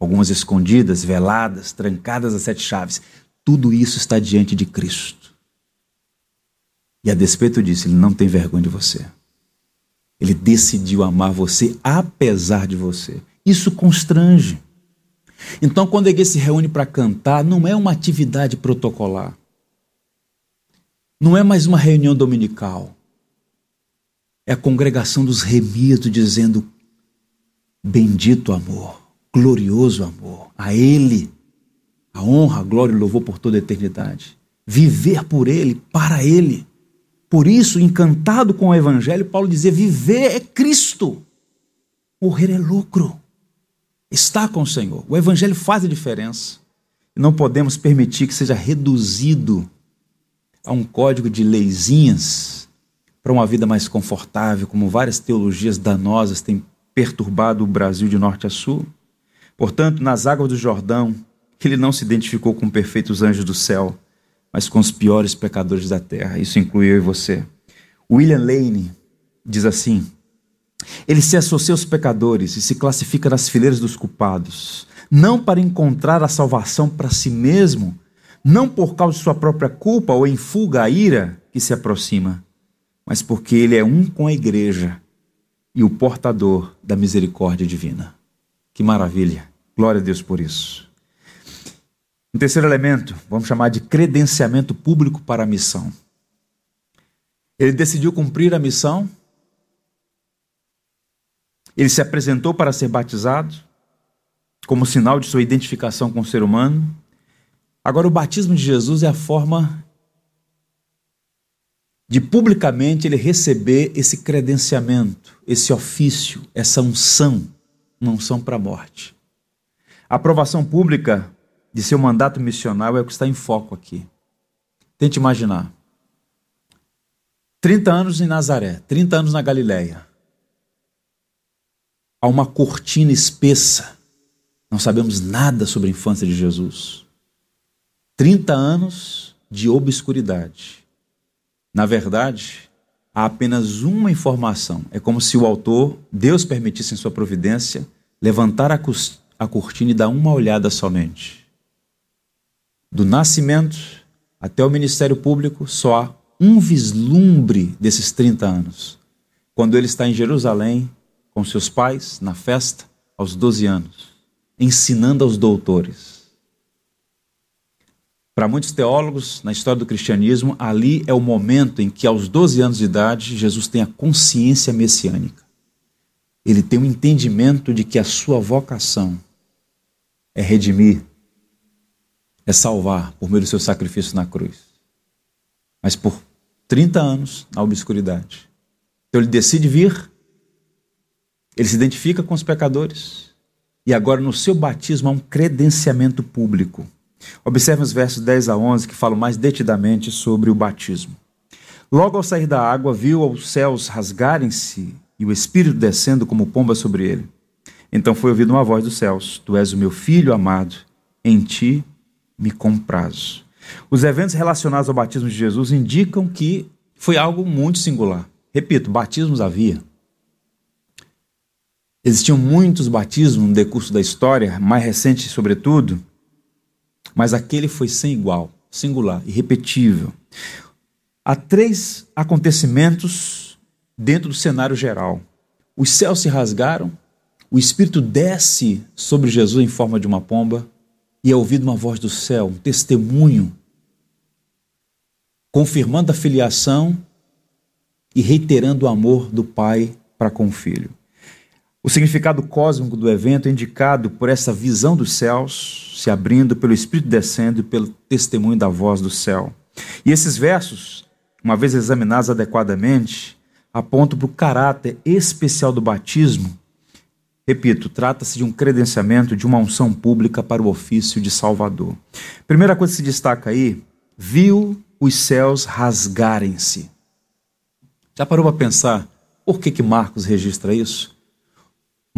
algumas escondidas, veladas, trancadas a sete chaves. Tudo isso está diante de Cristo. E a despeito disso, ele não tem vergonha de você. Ele decidiu amar você apesar de você. Isso constrange. Então, quando a igreja se reúne para cantar, não é uma atividade protocolar. Não é mais uma reunião dominical. É a congregação dos remidos dizendo: Bendito amor, glorioso amor, a Ele a honra, a glória e o louvor por toda a eternidade. Viver por Ele, para Ele. Por isso, encantado com o Evangelho, Paulo dizia: viver é Cristo, morrer é lucro. Está com o Senhor. O Evangelho faz a diferença. Não podemos permitir que seja reduzido a um código de leizinhas para uma vida mais confortável, como várias teologias danosas têm perturbado o Brasil de norte a sul. Portanto, nas águas do Jordão, ele não se identificou com perfeitos anjos do céu, mas com os piores pecadores da terra. Isso inclui eu e você. William Lane diz assim: ele se associa aos pecadores e se classifica nas fileiras dos culpados, não para encontrar a salvação para si mesmo, não por causa de sua própria culpa ou em fuga à ira que se aproxima, mas porque ele é um com a igreja e o portador da misericórdia divina. Que maravilha! Glória a Deus por isso. Um terceiro elemento, vamos chamar de credenciamento público para a missão. Ele decidiu cumprir a missão, ele se apresentou para ser batizado, como sinal de sua identificação com o ser humano. Agora, o batismo de Jesus é a forma de publicamente ele receber esse credenciamento, esse ofício, essa unção, uma unção para a morte. A aprovação pública de seu mandato missional é o que está em foco aqui. Tente imaginar. 30 anos em Nazaré, 30 anos na Galileia. Há uma cortina espessa. Não sabemos nada sobre a infância de Jesus. 30 anos de obscuridade. Na verdade, há apenas uma informação. É como se o autor, Deus permitisse em sua providência, levantar a, a cortina e dar uma olhada somente do nascimento até o ministério público, só há um vislumbre desses 30 anos. quando ele está em Jerusalém com seus pais na festa aos 12 anos, ensinando aos doutores. Para muitos teólogos, na história do cristianismo, ali é o momento em que, aos 12 anos de idade, Jesus tem a consciência messiânica. Ele tem o um entendimento de que a sua vocação é redimir, é salvar por meio do seu sacrifício na cruz. Mas por 30 anos na obscuridade. Então ele decide vir, ele se identifica com os pecadores, e agora no seu batismo há um credenciamento público. Observe os versos 10 a 11 que falam mais detidamente sobre o batismo. Logo ao sair da água, viu os céus rasgarem-se e o Espírito descendo como pomba sobre ele. Então foi ouvida uma voz dos céus: Tu és o meu filho amado, em ti me comprazo. Os eventos relacionados ao batismo de Jesus indicam que foi algo muito singular. Repito, batismos havia. Existiam muitos batismos no decurso da história, mais recente sobretudo, mas aquele foi sem igual, singular, irrepetível. Há três acontecimentos dentro do cenário geral. Os céus se rasgaram, o Espírito desce sobre Jesus em forma de uma pomba e é ouvido uma voz do céu, um testemunho, confirmando a filiação e reiterando o amor do Pai para com o Filho. O significado cósmico do evento é indicado por essa visão dos céus se abrindo, pelo Espírito descendo e pelo testemunho da voz do céu. E esses versos, uma vez examinados adequadamente, apontam para o caráter especial do batismo. Repito, trata-se de um credenciamento de uma unção pública para o ofício de Salvador. Primeira coisa que se destaca aí, viu os céus rasgarem-se. Já parou para pensar por que, que Marcos registra isso?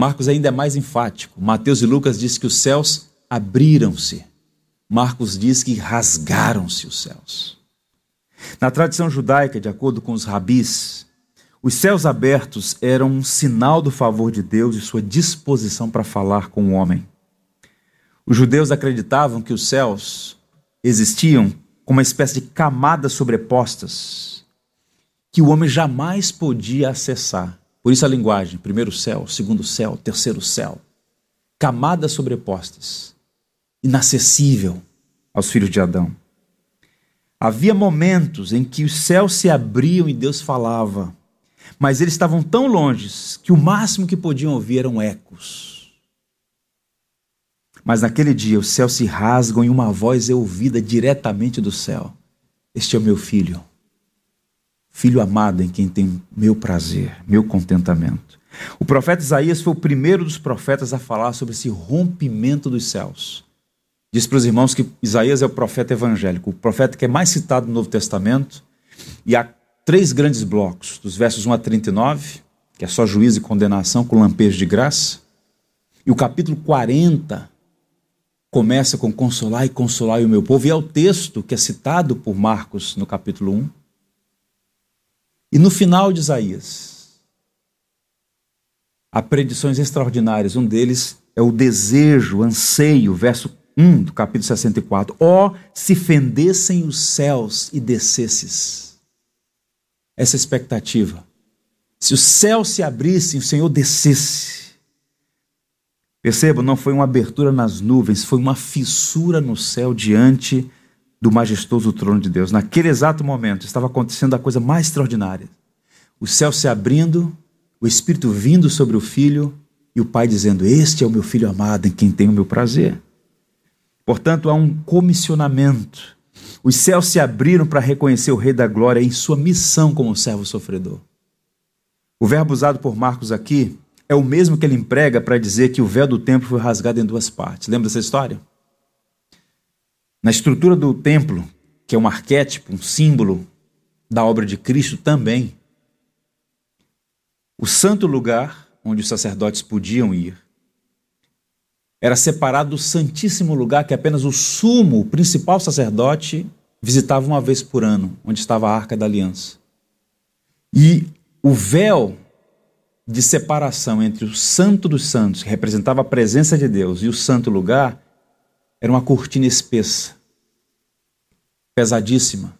Marcos ainda é mais enfático. Mateus e Lucas diz que os céus abriram-se. Marcos diz que rasgaram-se os céus. Na tradição judaica, de acordo com os rabis, os céus abertos eram um sinal do favor de Deus e sua disposição para falar com o homem. Os judeus acreditavam que os céus existiam como uma espécie de camadas sobrepostas que o homem jamais podia acessar. Por isso a linguagem, primeiro céu, segundo céu, terceiro céu. Camadas sobrepostas. Inacessível aos filhos de Adão. Havia momentos em que os céus se abriam e Deus falava, mas eles estavam tão longe que o máximo que podiam ouvir eram ecos. Mas naquele dia os céus se rasgam e uma voz é ouvida diretamente do céu: Este é o meu filho, filho amado em quem tem meu prazer, meu contentamento. O profeta Isaías foi o primeiro dos profetas a falar sobre esse rompimento dos céus. Diz para os irmãos que Isaías é o profeta evangélico, o profeta que é mais citado no Novo Testamento, e há três grandes blocos, dos versos 1 a 39, que é só juízo e condenação com lampejo de graça, e o capítulo 40 começa com consolar e consolar o meu povo, e é o texto que é citado por Marcos no capítulo 1, e no final de Isaías, há predições extraordinárias. Um deles é o desejo, o anseio, verso 1 do capítulo 64. Ó, oh, se fendessem os céus e descesses. Essa expectativa. Se os céus se abrissem, o Senhor descesse. Perceba, não foi uma abertura nas nuvens, foi uma fissura no céu diante do majestoso trono de Deus. Naquele exato momento estava acontecendo a coisa mais extraordinária. O céu se abrindo, o Espírito vindo sobre o Filho e o Pai dizendo: Este é o meu Filho amado em quem tenho o meu prazer. Portanto, há um comissionamento. Os céus se abriram para reconhecer o Rei da Glória em sua missão como servo sofredor. O verbo usado por Marcos aqui é o mesmo que ele emprega para dizer que o véu do templo foi rasgado em duas partes. Lembra dessa história? Na estrutura do templo, que é um arquétipo, um símbolo da obra de Cristo também, o santo lugar onde os sacerdotes podiam ir era separado do santíssimo lugar que apenas o sumo, o principal sacerdote, visitava uma vez por ano, onde estava a arca da aliança. E o véu de separação entre o santo dos santos, que representava a presença de Deus, e o santo lugar, era uma cortina espessa, pesadíssima.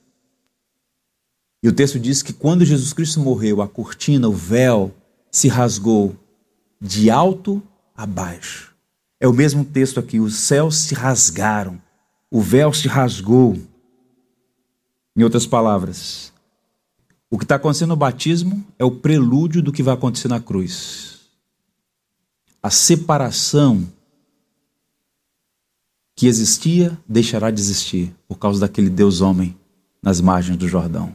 E o texto diz que quando Jesus Cristo morreu, a cortina, o véu, se rasgou de alto a baixo. É o mesmo texto aqui: os céus se rasgaram, o véu se rasgou. Em outras palavras, o que está acontecendo no batismo é o prelúdio do que vai acontecer na cruz. A separação que existia deixará de existir por causa daquele Deus homem nas margens do Jordão.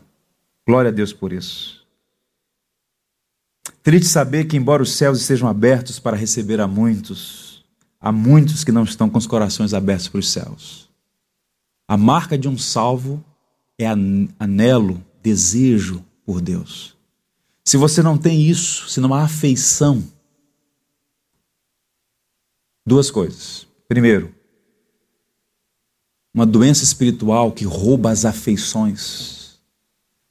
Glória a Deus por isso. Triste saber que, embora os céus estejam abertos para receber a muitos, há muitos que não estão com os corações abertos para os céus. A marca de um salvo é anelo, desejo por Deus. Se você não tem isso, se não há afeição, duas coisas. Primeiro, uma doença espiritual que rouba as afeições.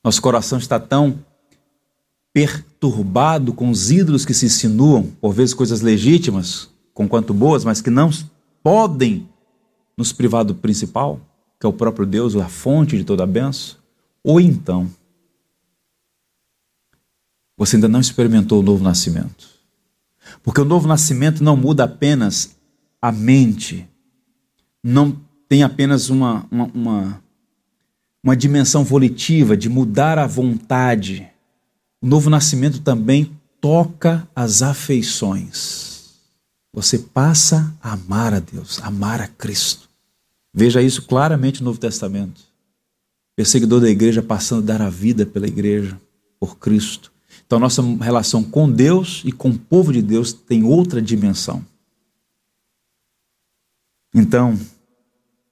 Nosso coração está tão perturbado com os ídolos que se insinuam, por vezes coisas legítimas, com quanto boas, mas que não podem nos privar do principal, que é o próprio Deus, a fonte de toda a benção. Ou então, você ainda não experimentou o novo nascimento. Porque o novo nascimento não muda apenas a mente, não tem apenas uma, uma, uma, uma dimensão volitiva de mudar a vontade. O novo nascimento também toca as afeições. Você passa a amar a Deus, amar a Cristo. Veja isso claramente no Novo Testamento. Perseguidor da igreja passando a dar a vida pela igreja, por Cristo. Então, nossa relação com Deus e com o povo de Deus tem outra dimensão. Então,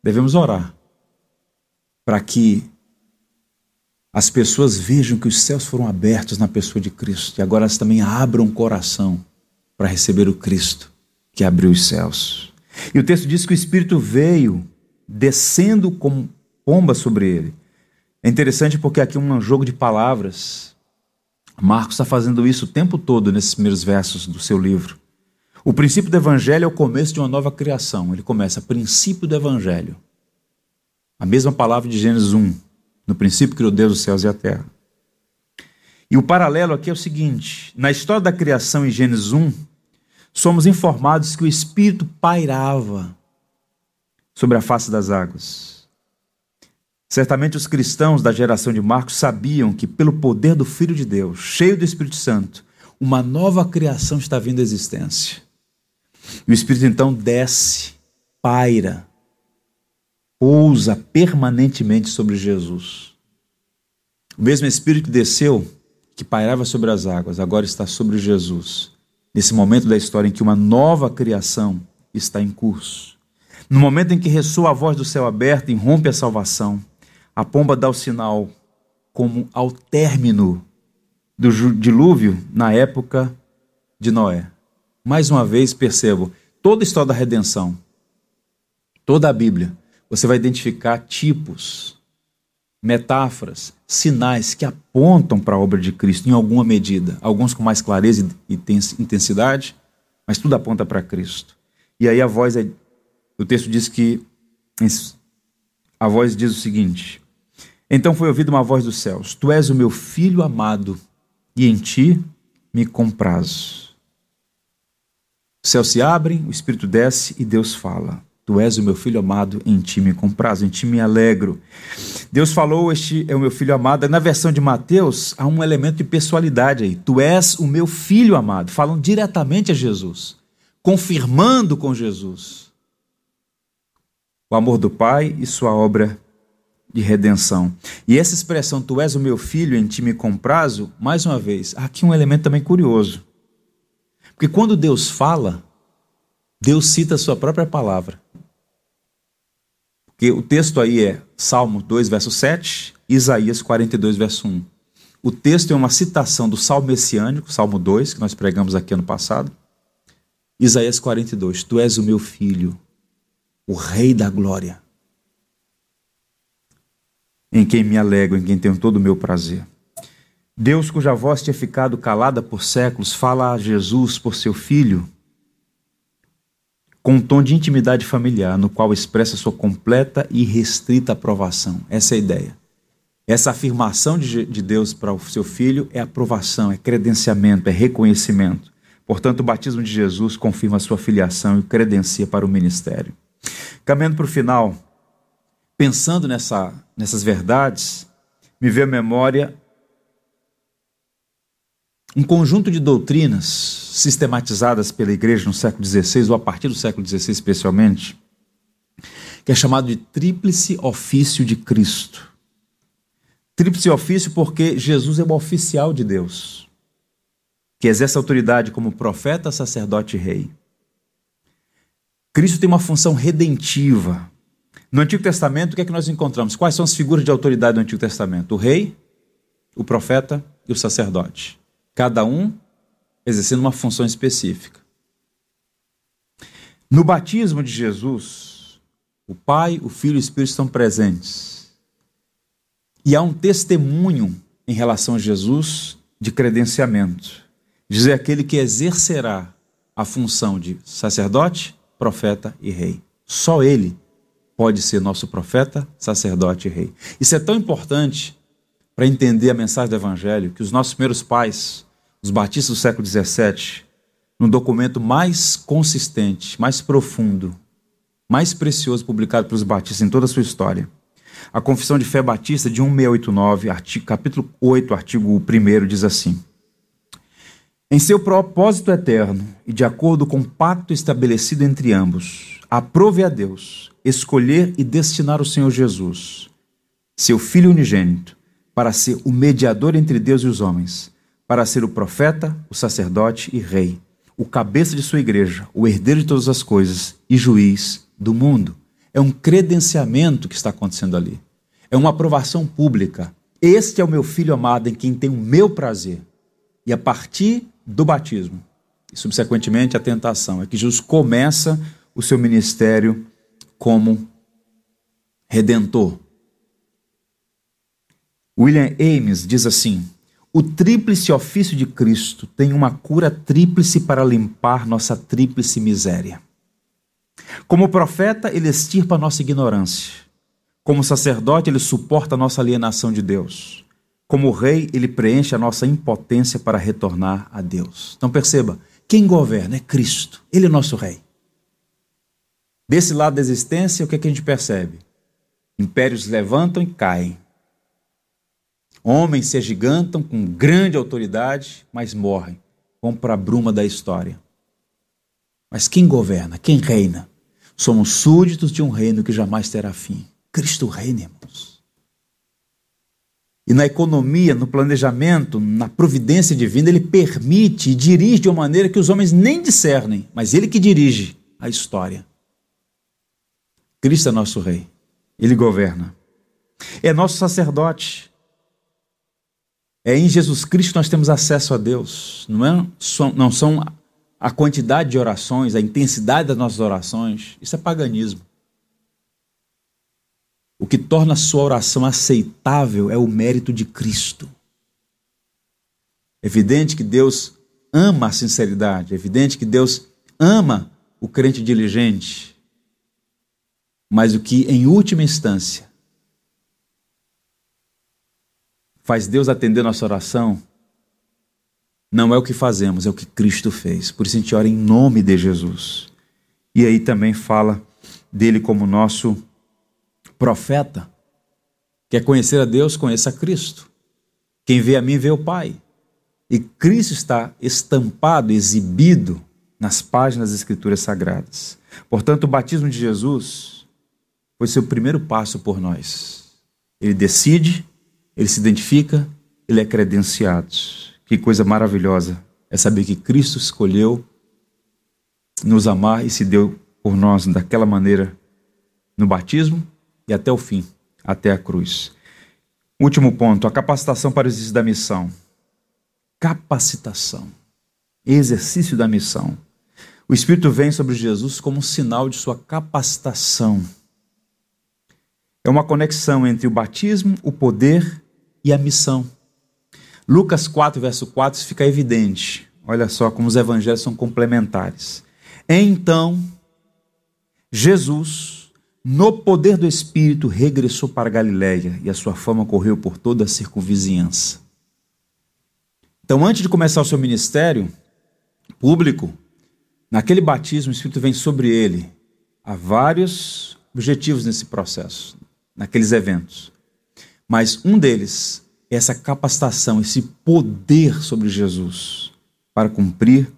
devemos orar para que as pessoas vejam que os céus foram abertos na pessoa de Cristo e agora elas também abram o coração para receber o Cristo que abriu os céus. E o texto diz que o Espírito veio descendo como pomba sobre ele. É interessante porque aqui é um jogo de palavras. Marcos está fazendo isso o tempo todo nesses primeiros versos do seu livro. O princípio do evangelho é o começo de uma nova criação. Ele começa, princípio do evangelho. A mesma palavra de Gênesis 1. No princípio criou Deus os céus e a terra. E o paralelo aqui é o seguinte: na história da criação em Gênesis 1, somos informados que o Espírito pairava sobre a face das águas. Certamente os cristãos da geração de Marcos sabiam que, pelo poder do Filho de Deus, cheio do Espírito Santo, uma nova criação está vindo à existência. E o Espírito então desce, paira, pousa permanentemente sobre Jesus. O mesmo Espírito que desceu, que pairava sobre as águas, agora está sobre Jesus. Nesse momento da história em que uma nova criação está em curso. No momento em que ressoa a voz do céu aberto e rompe a salvação, a pomba dá o sinal como ao término do dilúvio na época de Noé. Mais uma vez, percebo, toda a história da redenção, toda a Bíblia, você vai identificar tipos, metáforas, sinais que apontam para a obra de Cristo em alguma medida. Alguns com mais clareza e intensidade, mas tudo aponta para Cristo. E aí a voz é. O texto diz que. A voz diz o seguinte: Então foi ouvida uma voz dos céus: Tu és o meu filho amado, e em ti me comprazo. Os céus se abrem, o Espírito desce e Deus fala. Tu és o meu filho amado, em ti me comprazo, em ti me alegro. Deus falou, este é o meu filho amado. Na versão de Mateus, há um elemento de pessoalidade aí. Tu és o meu filho amado. Falam diretamente a Jesus, confirmando com Jesus o amor do Pai e sua obra de redenção. E essa expressão, tu és o meu filho, em ti me comprazo, mais uma vez, aqui um elemento também curioso. Porque quando Deus fala, Deus cita a sua própria palavra. Porque o texto aí é Salmo 2, verso 7, Isaías 42, verso 1. O texto é uma citação do Salmo messiânico, Salmo 2, que nós pregamos aqui ano passado. Isaías 42, Tu és o meu filho, o Rei da glória, em quem me alegro, em quem tenho todo o meu prazer. Deus, cuja voz tinha ficado calada por séculos, fala a Jesus por seu filho, com um tom de intimidade familiar, no qual expressa sua completa e restrita aprovação. Essa é a ideia. Essa afirmação de, de Deus para o seu filho é aprovação, é credenciamento, é reconhecimento. Portanto, o batismo de Jesus confirma sua filiação e credencia para o ministério. Caminhando para o final, pensando nessa, nessas verdades, me veio à memória um conjunto de doutrinas sistematizadas pela igreja no século XVI, ou a partir do século XVI especialmente, que é chamado de tríplice ofício de Cristo. Tríplice ofício porque Jesus é o oficial de Deus, que exerce autoridade como profeta, sacerdote e rei. Cristo tem uma função redentiva. No Antigo Testamento, o que é que nós encontramos? Quais são as figuras de autoridade do Antigo Testamento? O rei, o profeta e o sacerdote cada um exercendo uma função específica. No batismo de Jesus, o Pai, o Filho e o Espírito estão presentes. E há um testemunho em relação a Jesus de credenciamento. Dizer aquele que exercerá a função de sacerdote, profeta e rei. Só ele pode ser nosso profeta, sacerdote e rei. Isso é tão importante para entender a mensagem do Evangelho que os nossos primeiros pais, os batistas do século XVII, no documento mais consistente, mais profundo, mais precioso publicado pelos batistas em toda a sua história. A Confissão de Fé Batista de 1689, artigo, capítulo 8, artigo 1, diz assim: Em seu propósito eterno e de acordo com o pacto estabelecido entre ambos, aprove a Deus escolher e destinar o Senhor Jesus, seu Filho unigênito, para ser o mediador entre Deus e os homens, para ser o profeta, o sacerdote e rei, o cabeça de sua igreja, o herdeiro de todas as coisas e juiz do mundo. É um credenciamento que está acontecendo ali. É uma aprovação pública. Este é o meu filho amado em quem tenho o meu prazer. E a partir do batismo e subsequentemente a tentação é que Jesus começa o seu ministério como redentor. William Ames diz assim: o tríplice ofício de Cristo tem uma cura tríplice para limpar nossa tríplice miséria. Como profeta, ele extirpa nossa ignorância. Como sacerdote, ele suporta nossa alienação de Deus. Como rei, ele preenche a nossa impotência para retornar a Deus. Então perceba, quem governa é Cristo. Ele é nosso rei. Desse lado da existência, o que, é que a gente percebe? Impérios levantam e caem. Homens se agigantam com grande autoridade, mas morrem. Vão para a bruma da história. Mas quem governa? Quem reina? Somos súditos de um reino que jamais terá fim. Cristo reina, irmãos. E na economia, no planejamento, na providência divina, ele permite e dirige de uma maneira que os homens nem discernem, mas ele que dirige a história. Cristo é nosso rei. Ele governa. É nosso sacerdote. É em Jesus Cristo que nós temos acesso a Deus. Não, é, não são a quantidade de orações, a intensidade das nossas orações. Isso é paganismo. O que torna a sua oração aceitável é o mérito de Cristo. É evidente que Deus ama a sinceridade, é evidente que Deus ama o crente diligente. Mas o que, em última instância, faz Deus atender nossa oração não é o que fazemos, é o que Cristo fez. Por isso a gente ora em nome de Jesus. E aí também fala dele como nosso profeta. Quer conhecer a Deus, conheça Cristo. Quem vê a mim, vê o Pai. E Cristo está estampado, exibido nas páginas das Escrituras Sagradas. Portanto, o batismo de Jesus foi seu primeiro passo por nós. Ele decide ele se identifica, ele é credenciado. Que coisa maravilhosa é saber que Cristo escolheu nos amar e se deu por nós daquela maneira no batismo e até o fim, até a cruz. Último ponto, a capacitação para o exercício da missão. Capacitação, exercício da missão. O Espírito vem sobre Jesus como um sinal de sua capacitação. É uma conexão entre o batismo, o poder e a missão. Lucas 4, verso 4 fica evidente. Olha só como os evangelhos são complementares. Então, Jesus, no poder do Espírito, regressou para Galiléia e a sua fama correu por toda a circunvizinhança. Então, antes de começar o seu ministério público, naquele batismo, o Espírito vem sobre ele. Há vários objetivos nesse processo, naqueles eventos. Mas um deles é essa capacitação, esse poder sobre Jesus para cumprir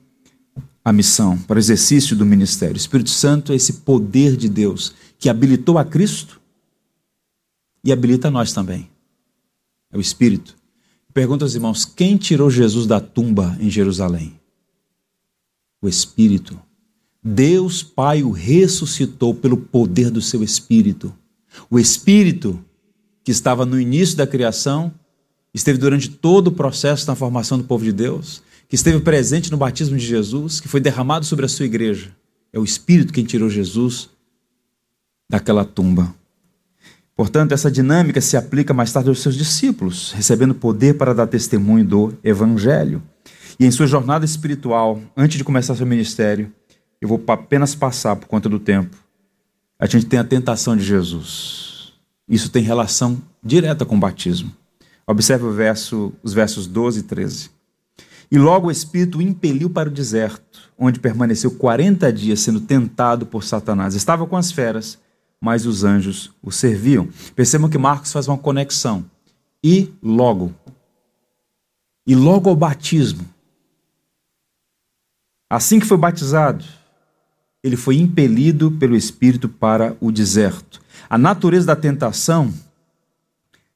a missão, para o exercício do ministério. O Espírito Santo é esse poder de Deus que habilitou a Cristo e habilita a nós também. É o Espírito. Pergunta aos irmãos: quem tirou Jesus da tumba em Jerusalém? O Espírito. Deus Pai o ressuscitou pelo poder do seu Espírito. O Espírito que estava no início da criação, esteve durante todo o processo da formação do povo de Deus, que esteve presente no batismo de Jesus, que foi derramado sobre a sua igreja. É o Espírito quem tirou Jesus daquela tumba. Portanto, essa dinâmica se aplica mais tarde aos seus discípulos, recebendo poder para dar testemunho do Evangelho. E em sua jornada espiritual, antes de começar seu ministério, eu vou apenas passar por conta do tempo. A gente tem a tentação de Jesus. Isso tem relação direta com o batismo. Observe verso, os versos 12 e 13. E logo o Espírito o impeliu para o deserto, onde permaneceu 40 dias sendo tentado por Satanás. Estava com as feras, mas os anjos o serviam. Percebam que Marcos faz uma conexão. E logo. E logo ao batismo. Assim que foi batizado, ele foi impelido pelo Espírito para o deserto. A natureza da tentação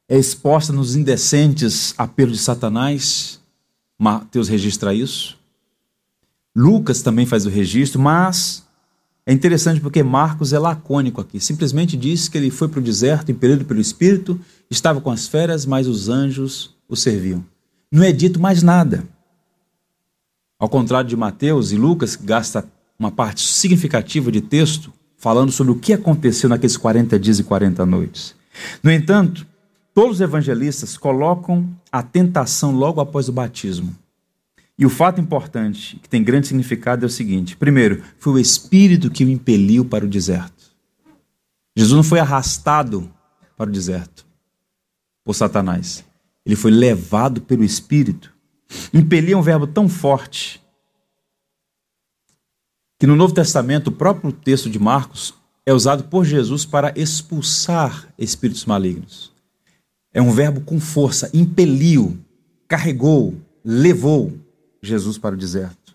é exposta nos indecentes apelos de Satanás Mateus registra isso. Lucas também faz o registro, mas é interessante porque Marcos é lacônico aqui. Simplesmente diz que ele foi para o deserto, impelido pelo Espírito, estava com as feras, mas os anjos o serviam. Não é dito mais nada. Ao contrário de Mateus e Lucas, que gasta uma parte significativa de texto falando sobre o que aconteceu naqueles 40 dias e 40 noites. No entanto, Todos os evangelistas colocam a tentação logo após o batismo. E o fato importante, que tem grande significado, é o seguinte: primeiro, foi o Espírito que o impeliu para o deserto. Jesus não foi arrastado para o deserto por Satanás. Ele foi levado pelo Espírito. Impelir é um verbo tão forte que no Novo Testamento, o próprio texto de Marcos é usado por Jesus para expulsar espíritos malignos. É um verbo com força, impeliu, carregou, levou Jesus para o deserto.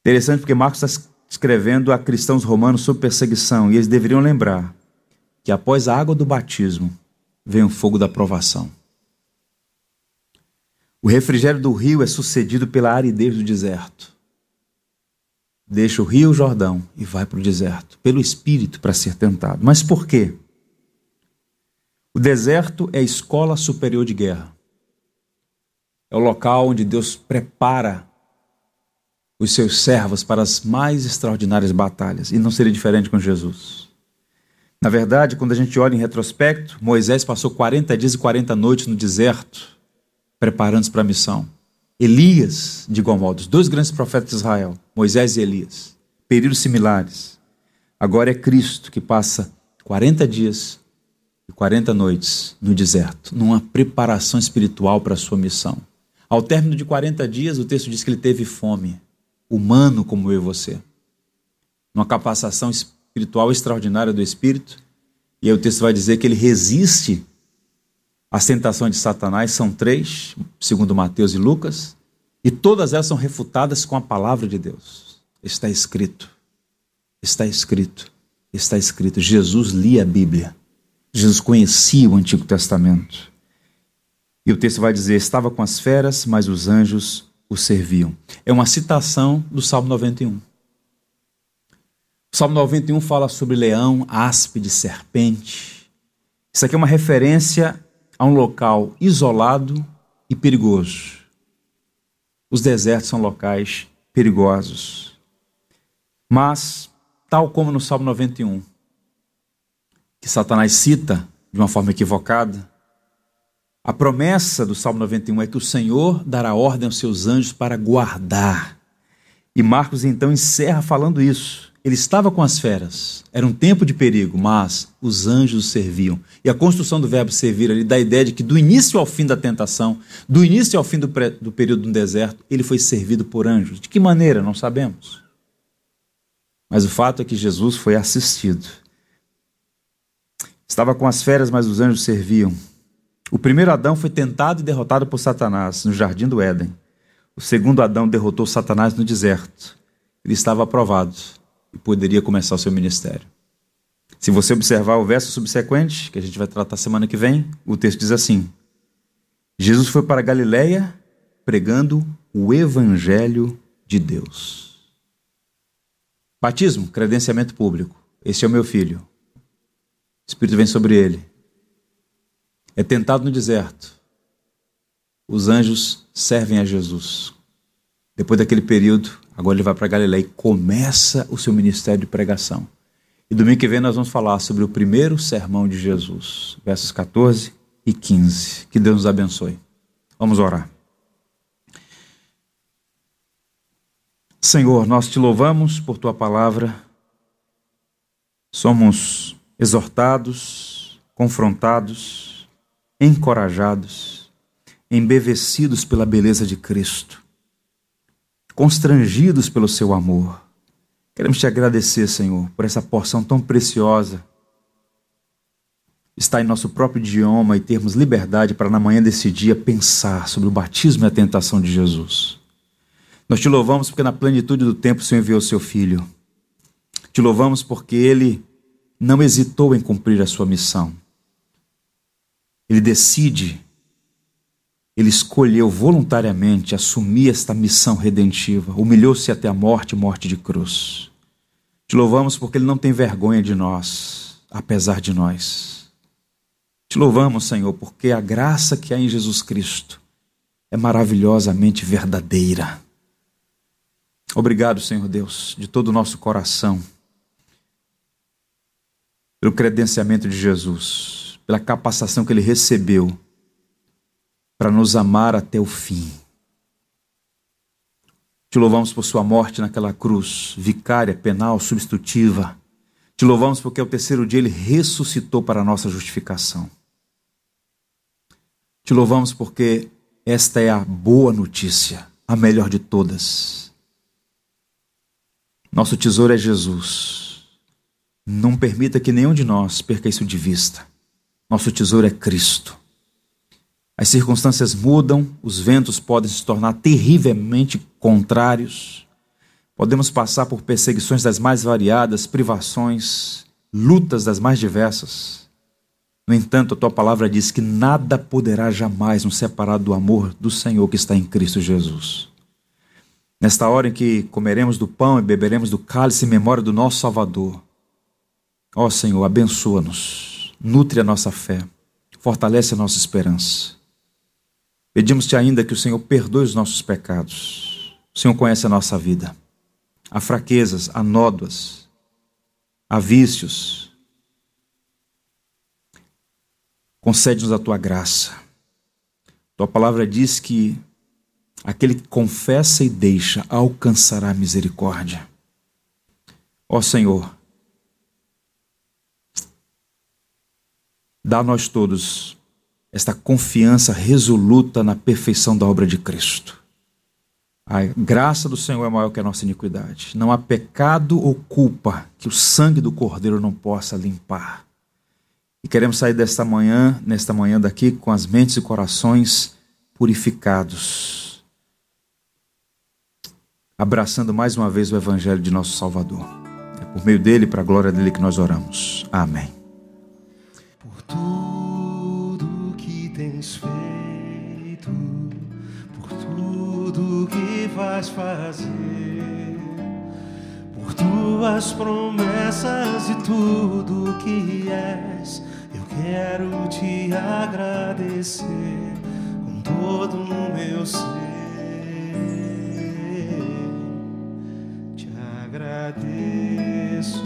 Interessante porque Marcos está escrevendo a cristãos romanos sobre perseguição e eles deveriam lembrar que após a água do batismo vem o fogo da provação. O refrigério do rio é sucedido pela aridez do deserto. Deixa o rio Jordão e vai para o deserto, pelo Espírito, para ser tentado. Mas por quê? O deserto é a escola superior de guerra. É o local onde Deus prepara os seus servos para as mais extraordinárias batalhas. E não seria diferente com Jesus. Na verdade, quando a gente olha em retrospecto, Moisés passou 40 dias e 40 noites no deserto, preparando-se para a missão. Elias, de igual modo, os dois grandes profetas de Israel, Moisés e Elias, períodos similares. Agora é Cristo que passa 40 dias e 40 noites no deserto, numa preparação espiritual para a sua missão. Ao término de 40 dias, o texto diz que ele teve fome, humano como eu e você. Numa capacitação espiritual extraordinária do Espírito. E aí o texto vai dizer que ele resiste às tentações de Satanás, são três, segundo Mateus e Lucas, e todas elas são refutadas com a palavra de Deus. Está escrito, está escrito, está escrito. Jesus lia a Bíblia. Jesus conhecia o Antigo Testamento. E o texto vai dizer: estava com as feras, mas os anjos o serviam. É uma citação do Salmo 91. O Salmo 91 fala sobre leão, áspide, serpente. Isso aqui é uma referência a um local isolado e perigoso. Os desertos são locais perigosos. Mas, tal como no Salmo 91, que Satanás cita de uma forma equivocada. A promessa do Salmo 91 é que o Senhor dará ordem aos seus anjos para guardar. E Marcos então encerra falando isso. Ele estava com as feras. Era um tempo de perigo, mas os anjos serviam. E a construção do verbo servir ali dá a ideia de que do início ao fim da tentação, do início ao fim do, do período no deserto, ele foi servido por anjos. De que maneira? Não sabemos. Mas o fato é que Jesus foi assistido. Estava com as feras, mas os anjos serviam. O primeiro Adão foi tentado e derrotado por Satanás no jardim do Éden. O segundo Adão derrotou Satanás no deserto. Ele estava aprovado e poderia começar o seu ministério. Se você observar o verso subsequente, que a gente vai tratar semana que vem, o texto diz assim: Jesus foi para Galiléia pregando o evangelho de Deus. Batismo, credenciamento público. Este é o meu filho. O Espírito vem sobre ele. É tentado no deserto. Os anjos servem a Jesus. Depois daquele período, Agora ele vai para Galiléia e começa o seu ministério de pregação. E domingo que vem nós vamos falar sobre o primeiro sermão de Jesus, versos 14 e 15. Que Deus nos abençoe. Vamos orar. Senhor, nós te louvamos por tua palavra. Somos exortados, confrontados, encorajados, embevecidos pela beleza de Cristo constrangidos pelo seu amor. Queremos te agradecer, Senhor, por essa porção tão preciosa. Está em nosso próprio idioma e termos liberdade para, na manhã desse dia, pensar sobre o batismo e a tentação de Jesus. Nós te louvamos porque, na plenitude do tempo, o Senhor enviou seu Filho. Te louvamos porque ele não hesitou em cumprir a sua missão. Ele decide ele escolheu voluntariamente assumir esta missão redentiva, humilhou-se até a morte morte de cruz. Te louvamos porque Ele não tem vergonha de nós, apesar de nós. Te louvamos, Senhor, porque a graça que há em Jesus Cristo é maravilhosamente verdadeira. Obrigado, Senhor Deus, de todo o nosso coração, pelo credenciamento de Jesus, pela capacitação que Ele recebeu para nos amar até o fim. Te louvamos por sua morte naquela cruz, vicária, penal, substitutiva. Te louvamos porque ao terceiro dia ele ressuscitou para a nossa justificação. Te louvamos porque esta é a boa notícia, a melhor de todas. Nosso tesouro é Jesus. Não permita que nenhum de nós perca isso de vista. Nosso tesouro é Cristo. As circunstâncias mudam, os ventos podem se tornar terrivelmente contrários. Podemos passar por perseguições das mais variadas, privações, lutas das mais diversas. No entanto, a tua palavra diz que nada poderá jamais nos separar do amor do Senhor que está em Cristo Jesus. Nesta hora em que comeremos do pão e beberemos do cálice em memória do nosso Salvador, ó Senhor, abençoa-nos, nutre a nossa fé, fortalece a nossa esperança. Pedimos-te ainda que o Senhor perdoe os nossos pecados. O Senhor conhece a nossa vida. Há fraquezas, há nódoas, há vícios. Concede-nos a tua graça. Tua palavra diz que aquele que confessa e deixa alcançará a misericórdia. Ó Senhor, dá a nós todos esta confiança resoluta na perfeição da obra de Cristo. A graça do Senhor é maior que a nossa iniquidade. Não há pecado ou culpa que o sangue do Cordeiro não possa limpar. E queremos sair desta manhã, nesta manhã daqui, com as mentes e corações purificados, abraçando mais uma vez o Evangelho de nosso Salvador. É por meio dele, para a glória dele, que nós oramos. Amém. Vais fazer, por tuas promessas e tudo que és. Eu quero te agradecer com todo o meu ser. Te agradeço,